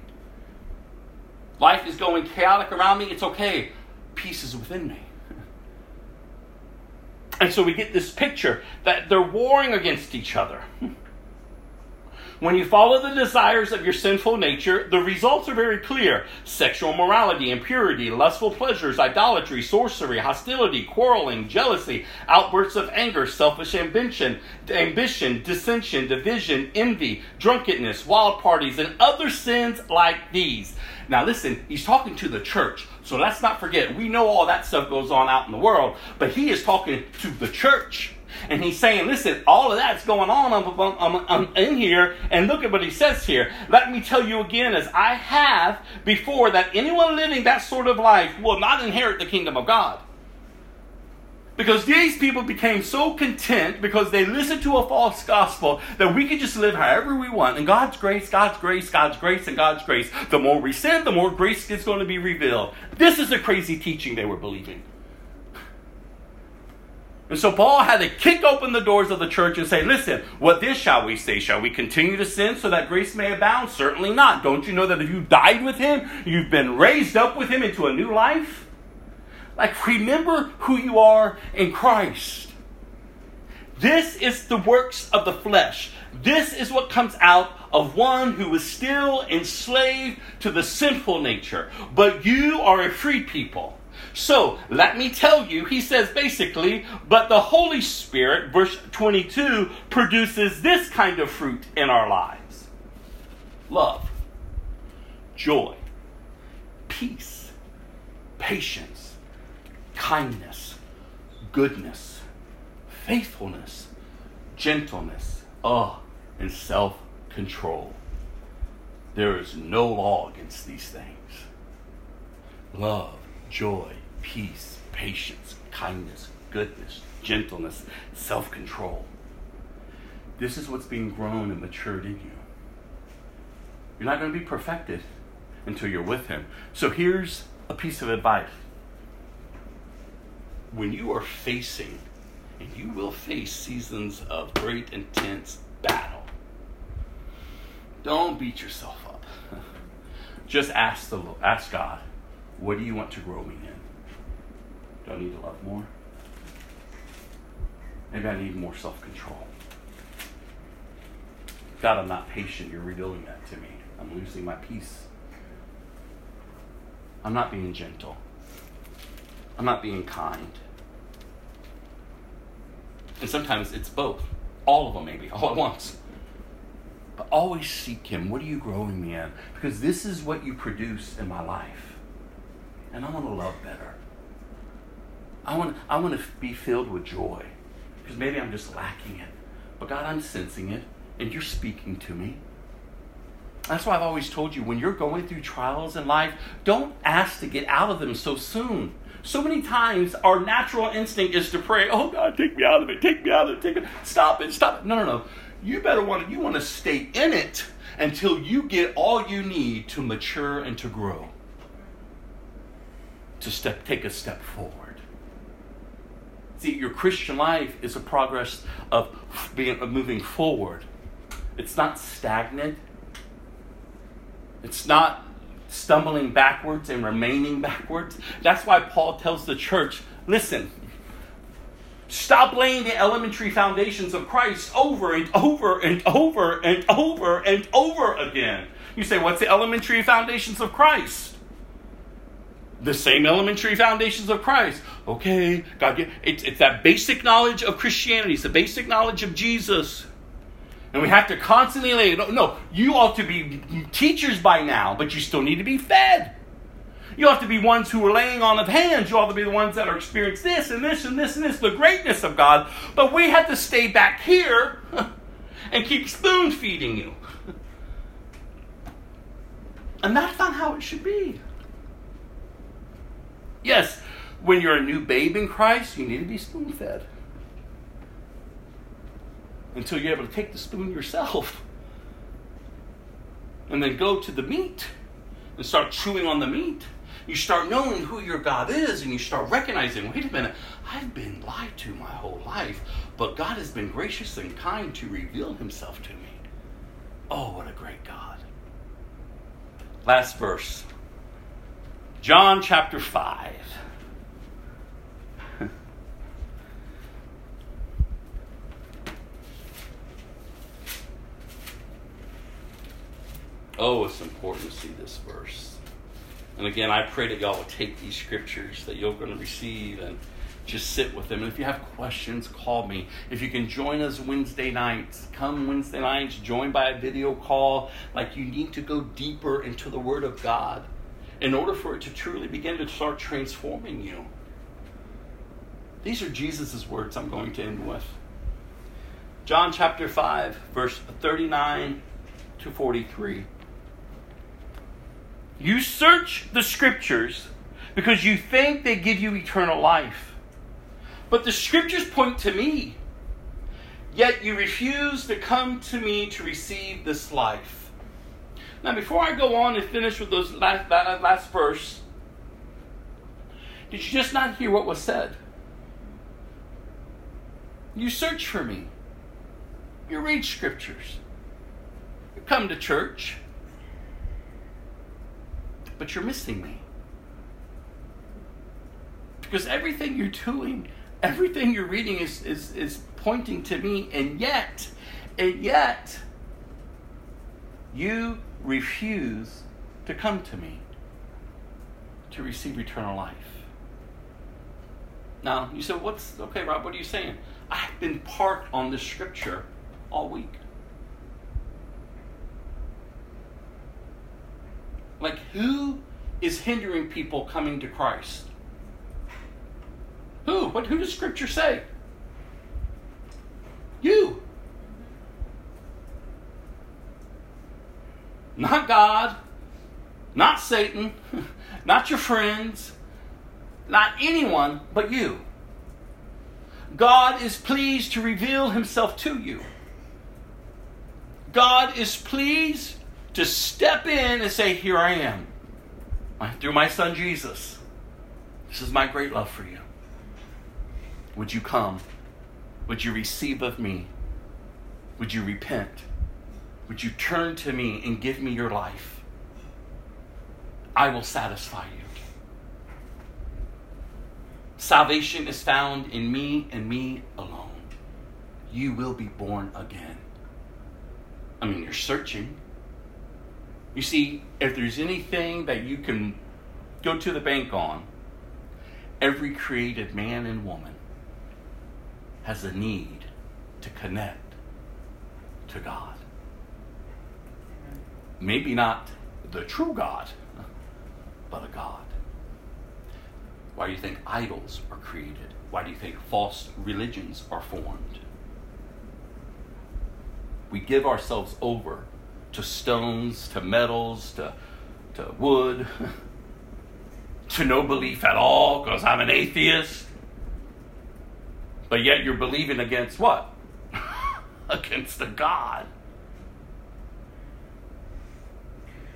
Life is going chaotic around me. It's okay. Peace is within me. And so we get this picture that they're warring against each other. When you follow the desires of your sinful nature, the results are very clear sexual morality, impurity, lustful pleasures, idolatry, sorcery, hostility, quarreling, jealousy, outbursts of anger, selfish ambition, ambition, dissension, division, envy, drunkenness, wild parties, and other sins like these. Now, listen, he's talking to the church. So let's not forget, we know all that stuff goes on out in the world, but he is talking to the church. And he's saying, listen, all of that's going on um, um, um, in here. And look at what he says here. Let me tell you again, as I have before, that anyone living that sort of life will not inherit the kingdom of God. Because these people became so content because they listened to a false gospel that we could just live however we want. And God's grace, God's grace, God's grace, and God's grace. The more we sin, the more grace is going to be revealed. This is the crazy teaching they were believing. And so Paul had to kick open the doors of the church and say, listen, what this shall we say? Shall we continue to sin so that grace may abound? Certainly not. Don't you know that if you died with him, you've been raised up with him into a new life? Like, remember who you are in Christ. This is the works of the flesh. This is what comes out of one who is still enslaved to the sinful nature. But you are a free people. So let me tell you, he says basically, but the Holy Spirit, verse 22, produces this kind of fruit in our lives love, joy, peace, patience, kindness, goodness, faithfulness, gentleness, oh, and self control. There is no law against these things love, joy, peace, patience, kindness, goodness, gentleness, self control. This is what's being grown and matured in you. You're not going to be perfected until you're with Him. So here's a piece of advice. When you are facing, and you will face seasons of great, intense battle, don't beat yourself up. Just ask the ask God, what do you want to grow me in? Do I need to love more? Maybe I need more self control. God, I'm not patient. You're revealing that to me. I'm losing my peace. I'm not being gentle. I'm not being kind. And sometimes it's both. All of them, maybe, all at once. But always seek Him. What are you growing me in? Because this is what you produce in my life. And I want to love better. I want, I want to be filled with joy. Because maybe I'm just lacking it. But God, I'm sensing it. And you're speaking to me. That's why I've always told you when you're going through trials in life, don't ask to get out of them so soon. So many times our natural instinct is to pray, "Oh God, take me out of it, take me out of it, take it, stop it, stop it." No, no, no. You better want to, you want to stay in it until you get all you need to mature and to grow. To step take a step forward. See, your Christian life is a progress of being of moving forward. It's not stagnant. It's not stumbling backwards and remaining backwards. That's why Paul tells the church listen, stop laying the elementary foundations of Christ over and over and over and over and over again. You say, what's the elementary foundations of Christ? The same elementary foundations of Christ. Okay, God, it's, it's that basic knowledge of Christianity, it's the basic knowledge of Jesus. And we have to constantly lay, no, no, you ought to be teachers by now, but you still need to be fed. You have to be ones who are laying on of hands. You ought to be the ones that are experiencing this and this and this and this, the greatness of God. But we have to stay back here and keep spoon feeding you. And that's not how it should be. Yes, when you're a new babe in Christ, you need to be spoon fed until you're able to take the spoon yourself and then go to the meat and start chewing on the meat. You start knowing who your God is and you start recognizing wait a minute, I've been lied to my whole life, but God has been gracious and kind to reveal himself to me. Oh, what a great God. Last verse John chapter 5. Oh, it's important to see this verse. And again, I pray that y'all will take these scriptures that you're going to receive and just sit with them. And if you have questions, call me. If you can join us Wednesday nights, come Wednesday nights, join by a video call. Like you need to go deeper into the Word of God in order for it to truly begin to start transforming you. These are Jesus' words I'm going to end with. John chapter 5, verse 39 to 43. You search the scriptures because you think they give you eternal life. But the scriptures point to me. Yet you refuse to come to me to receive this life. Now, before I go on and finish with those last, that last verse, did you just not hear what was said? You search for me. You read scriptures. You come to church but you're missing me. Because everything you're doing, everything you're reading is, is, is pointing to me, and yet, and yet, you refuse to come to me to receive eternal life. Now, you said, what's, okay, Rob, what are you saying? I've been parked on this scripture all week. Like, who is hindering people coming to Christ? Who? What? Who does Scripture say? You. Not God, not Satan, not your friends, not anyone but you. God is pleased to reveal himself to you. God is pleased to step in and say, Here I am, through my son Jesus. This is my great love for you. Would you come? Would you receive of me? Would you repent? Would you turn to me and give me your life? I will satisfy you. Salvation is found in me and me alone. You will be born again. I mean, you're searching. You see, if there's anything that you can go to the bank on, every created man and woman has a need to connect to God. Maybe not the true God, but a God. Why do you think idols are created? Why do you think false religions are formed? We give ourselves over to stones, to metals, to, to wood, to no belief at all because I'm an atheist. But yet you're believing against what? against a God.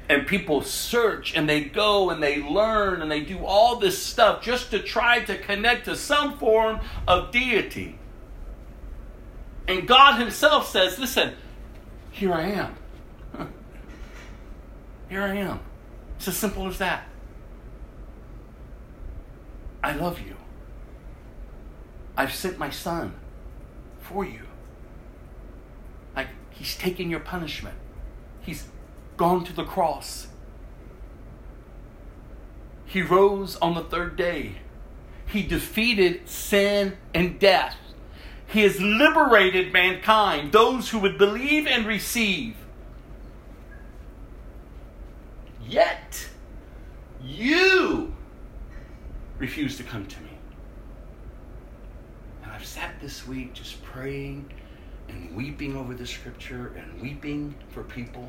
And people search and they go and they learn and they do all this stuff just to try to connect to some form of deity. And God Himself says, Listen, here I am. Here I am. It's as simple as that. I love you. I've sent my son for you. Like, he's taken your punishment. He's gone to the cross. He rose on the third day. He defeated sin and death. He has liberated mankind, those who would believe and receive. Yet, you refuse to come to me. And I've sat this week just praying and weeping over the scripture and weeping for people.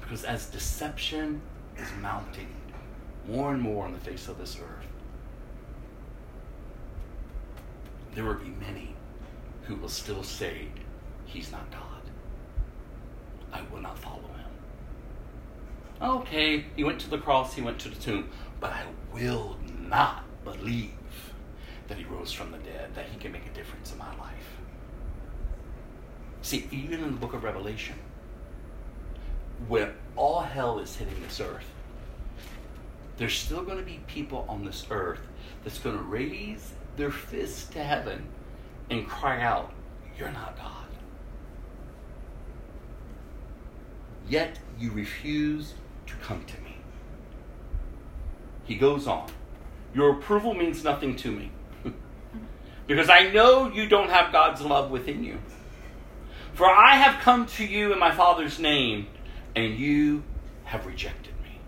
Because as deception is mounting more and more on the face of this earth, there will be many who will still say, He's not God. I will not follow him. Okay, he went to the cross, he went to the tomb, but I will not believe that he rose from the dead, that he can make a difference in my life. See, even in the book of Revelation, where all hell is hitting this earth, there's still going to be people on this earth that's going to raise their fists to heaven and cry out, You're not God. Yet you refuse to come to me. He goes on, Your approval means nothing to me because I know you don't have God's love within you. For I have come to you in my Father's name, and you have rejected me.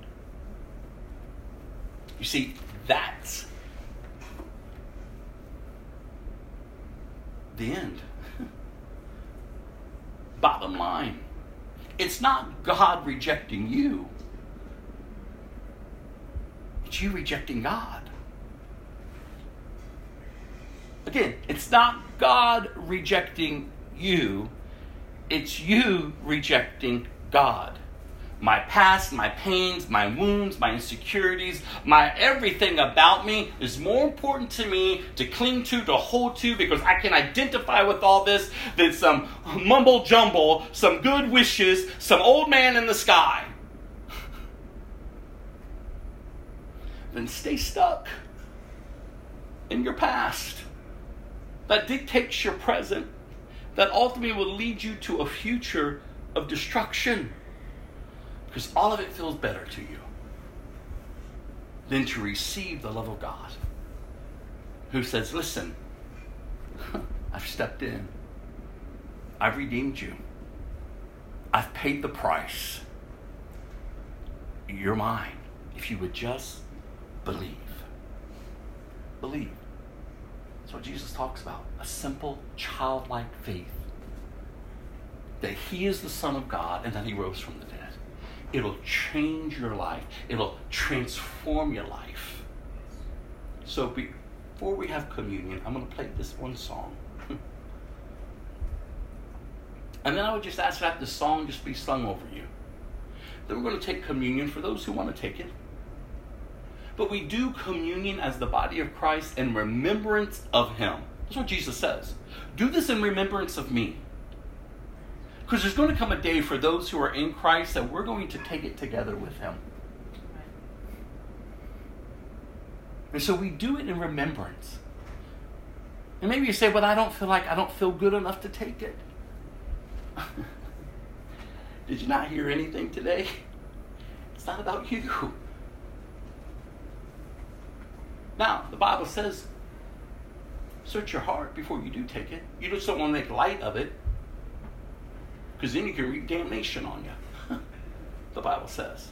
You see, that's the end. Bottom line, it's not God rejecting you, it's you rejecting God. Again, it's not God rejecting you, it's you rejecting God. My past, my pains, my wounds, my insecurities, my everything about me is more important to me to cling to, to hold to, because I can identify with all this than some mumble jumble, some good wishes, some old man in the sky. Then stay stuck in your past that dictates your present, that ultimately will lead you to a future of destruction. Because all of it feels better to you than to receive the love of God, who says, Listen, I've stepped in, I've redeemed you, I've paid the price. You're mine if you would just believe. Believe. That's what Jesus talks about a simple, childlike faith. that He is the Son of God and that He rose from the dead. It'll change your life, it'll transform your life. So before we have communion, I'm going to play this one song. and then I would just ask that the song just be sung over you. Then we're going to take communion for those who want to take it. But we do communion as the body of Christ in remembrance of Him. That's what Jesus says. Do this in remembrance of me. Because there's going to come a day for those who are in Christ that we're going to take it together with Him. And so we do it in remembrance. And maybe you say, but I don't feel like I don't feel good enough to take it. Did you not hear anything today? It's not about you. Now, the Bible says, search your heart before you do take it. You just don't want to make light of it, because then you can reap damnation on you. the Bible says.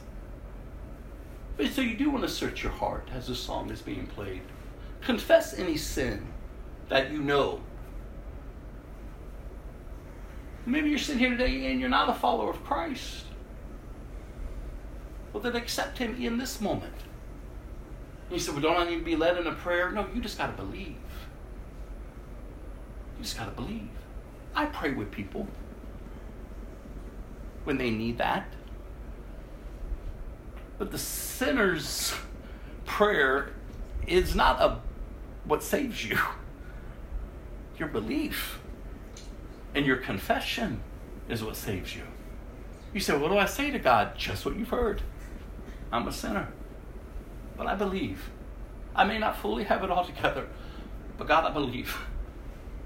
But so you do want to search your heart as the song is being played. Confess any sin that you know. Maybe you're sitting here today and you're not a follower of Christ. Well, then accept Him in this moment. And you said, Well, don't I need to be led in a prayer? No, you just got to believe. You just got to believe. I pray with people when they need that. But the sinner's prayer is not a, what saves you. Your belief and your confession is what saves you. You say, What do I say to God? Just what you've heard. I'm a sinner. But I believe. I may not fully have it all together, but God, I believe.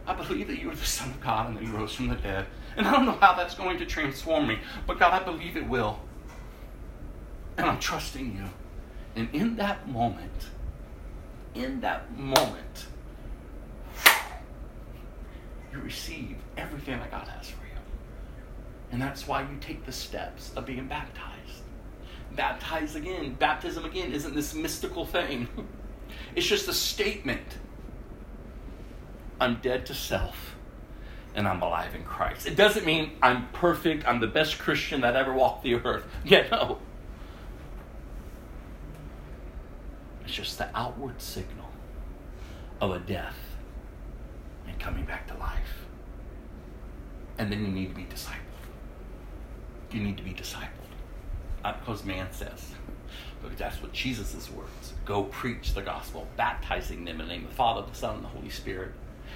I believe that you are the Son of God and that you rose from the dead. And I don't know how that's going to transform me, but God, I believe it will. And I'm trusting you. And in that moment, in that moment, you receive everything that God has for you. And that's why you take the steps of being baptized. Baptized again, baptism again isn't this mystical thing. It's just a statement. I'm dead to self and I'm alive in Christ. It doesn't mean I'm perfect, I'm the best Christian that ever walked the earth. Yeah, no. It's just the outward signal of a death and coming back to life. And then you need to be discipled. You need to be discipled. Because man says, but that's what Jesus' words. Go preach the gospel, baptizing them in the name of the Father, the Son, and the Holy Spirit,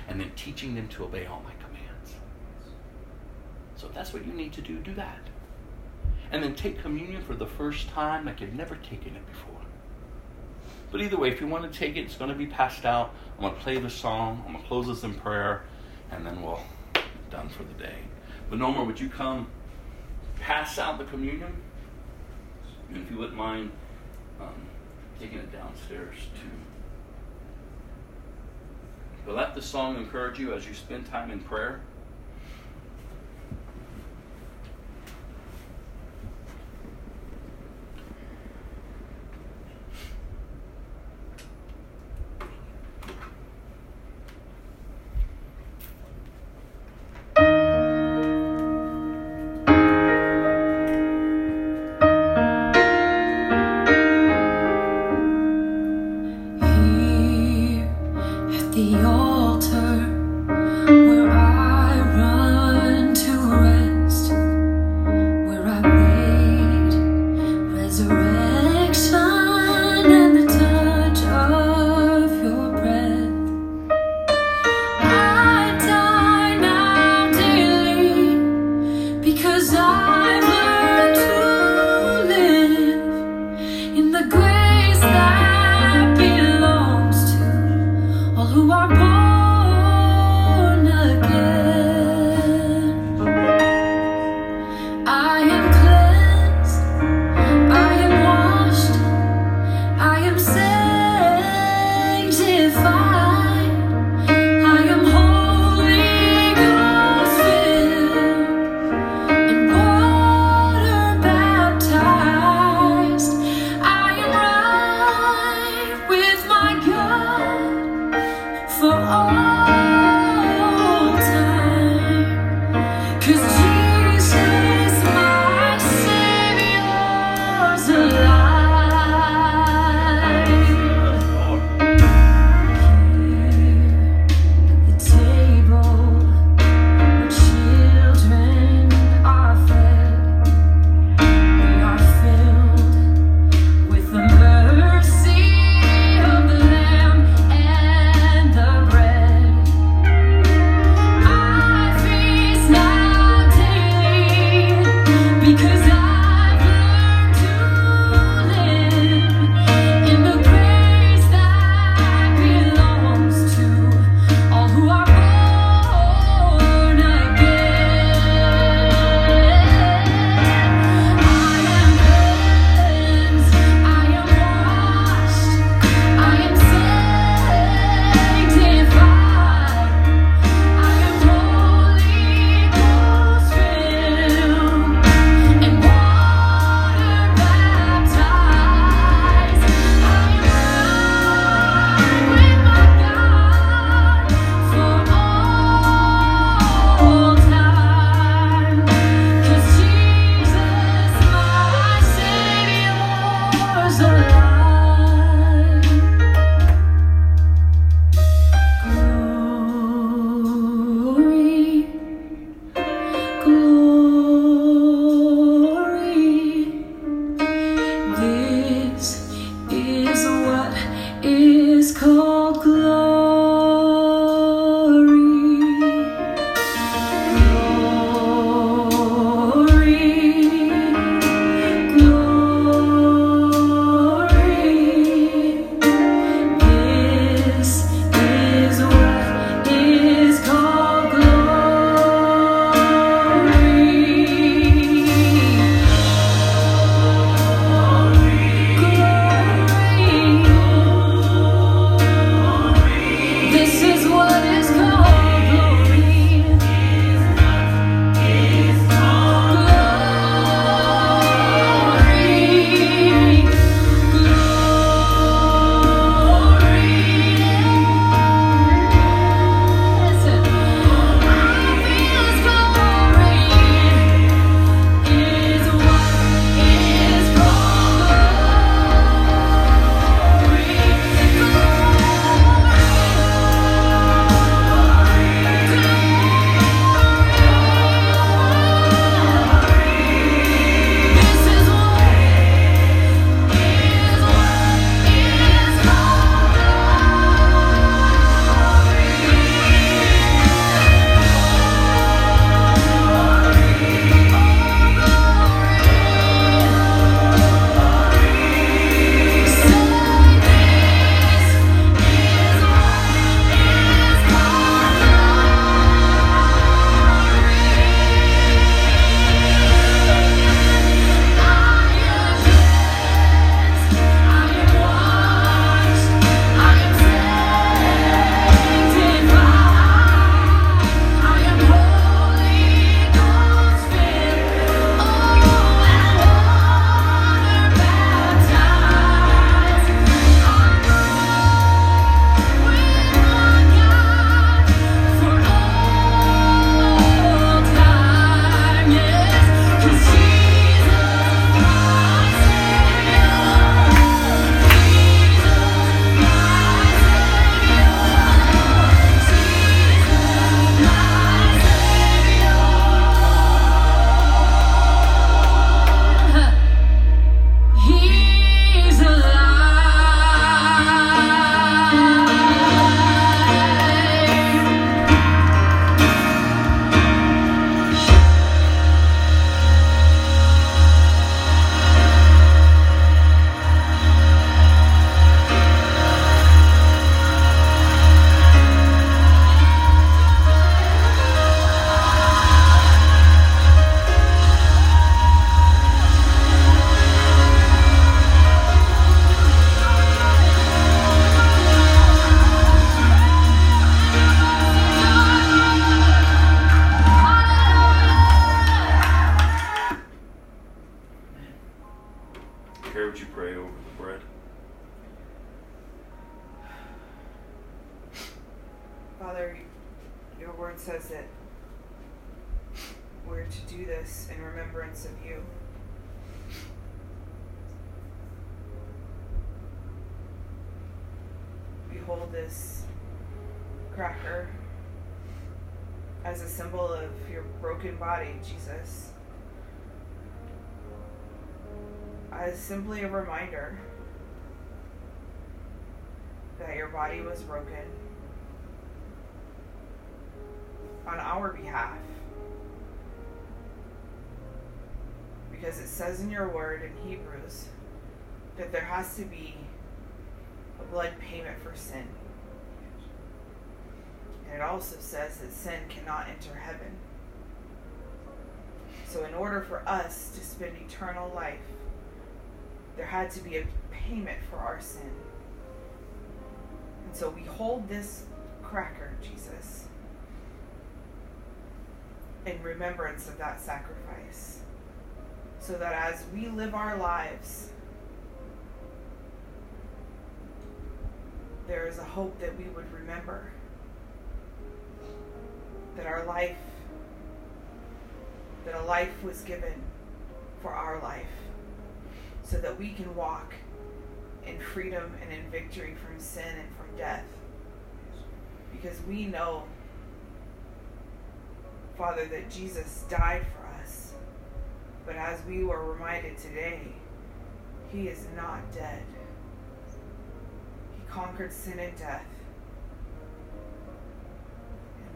and then teaching them to obey all my commands. So if that's what you need to do, do that. And then take communion for the first time like you've never taken it before. But either way, if you want to take it, it's going to be passed out. I'm going to play the song. I'm going to close this in prayer, and then we'll done for the day. But Norma, would you come pass out the communion? And if you wouldn't mind um, taking it downstairs too. But let the song encourage you as you spend time in prayer. Jesus. As simply a reminder that your body was broken on our behalf. Because it says in your word in Hebrews that there has to be a blood payment for sin. And it also says that sin cannot enter heaven. So, in order for us to spend eternal life, there had to be a payment for our sin. And so we hold this cracker, Jesus, in remembrance of that sacrifice. So that as we live our lives, there is a hope that we would remember that our life, that a life was given for our life, so that we can walk in freedom and in victory from sin and from death. Because we know, Father, that Jesus died for us. But as we were reminded today, he is not dead. He conquered sin and death.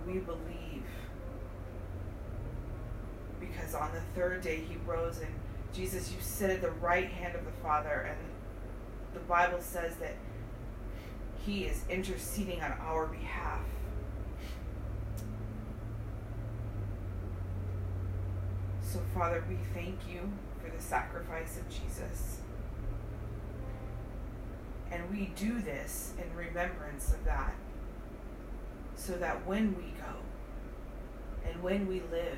And we believe because on the third day he rose and Jesus, you sit at the right hand of the Father, and the Bible says that he is interceding on our behalf. So, Father, we thank you for the sacrifice of Jesus. And we do this in remembrance of that. So that when we go, and when we live,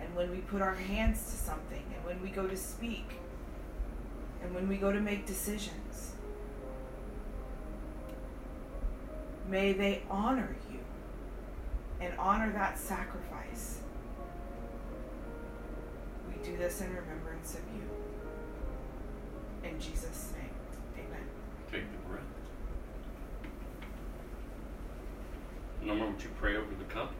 and when we put our hands to something, and when we go to speak, and when we go to make decisions, may they honor you and honor that sacrifice. We do this in remembrance of you. In Jesus' name, amen. Take the bread. Norma, would you pray over the cup?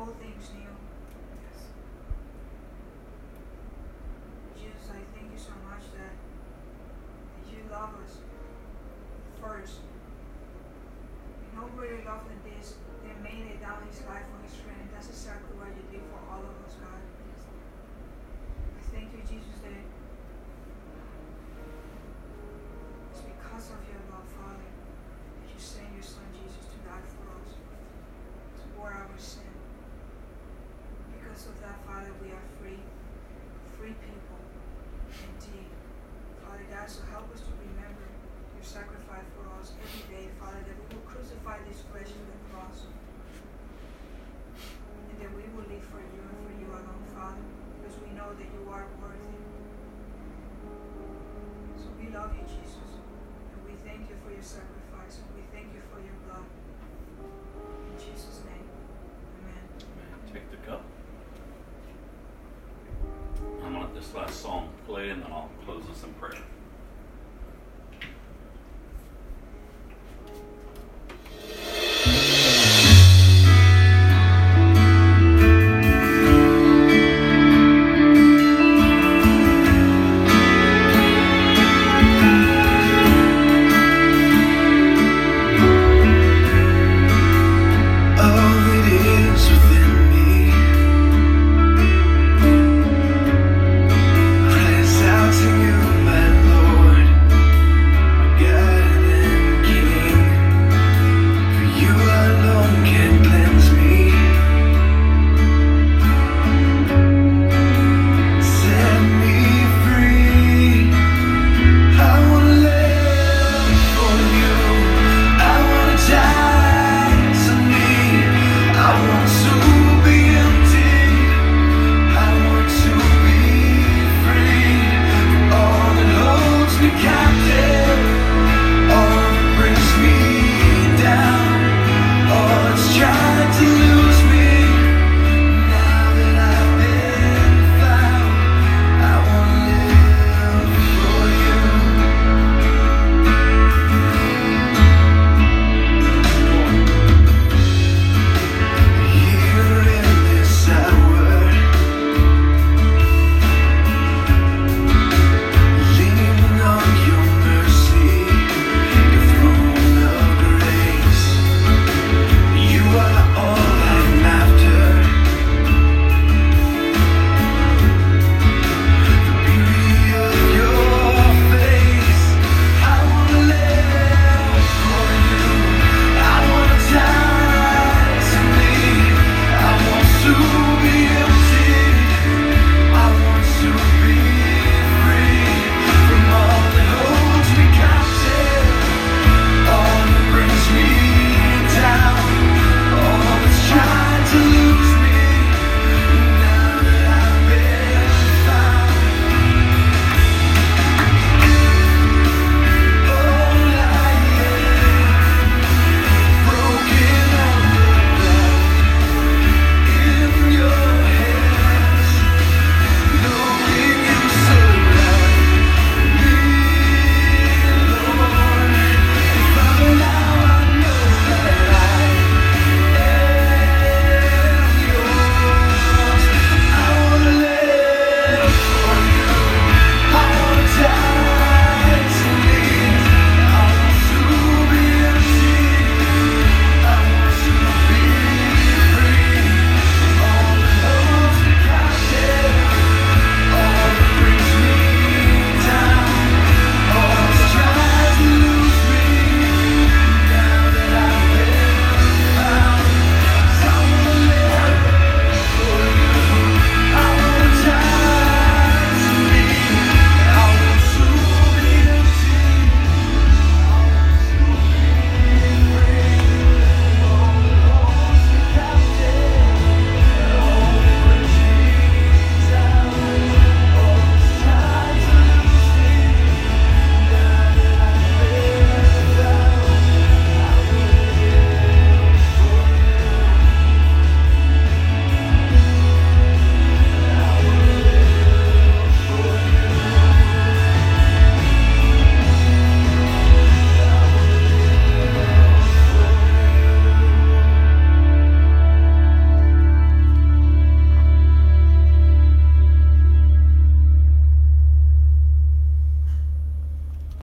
All things new. Yes. Jesus, I thank you so much that, you love us first. No greater love than this, that made it down his life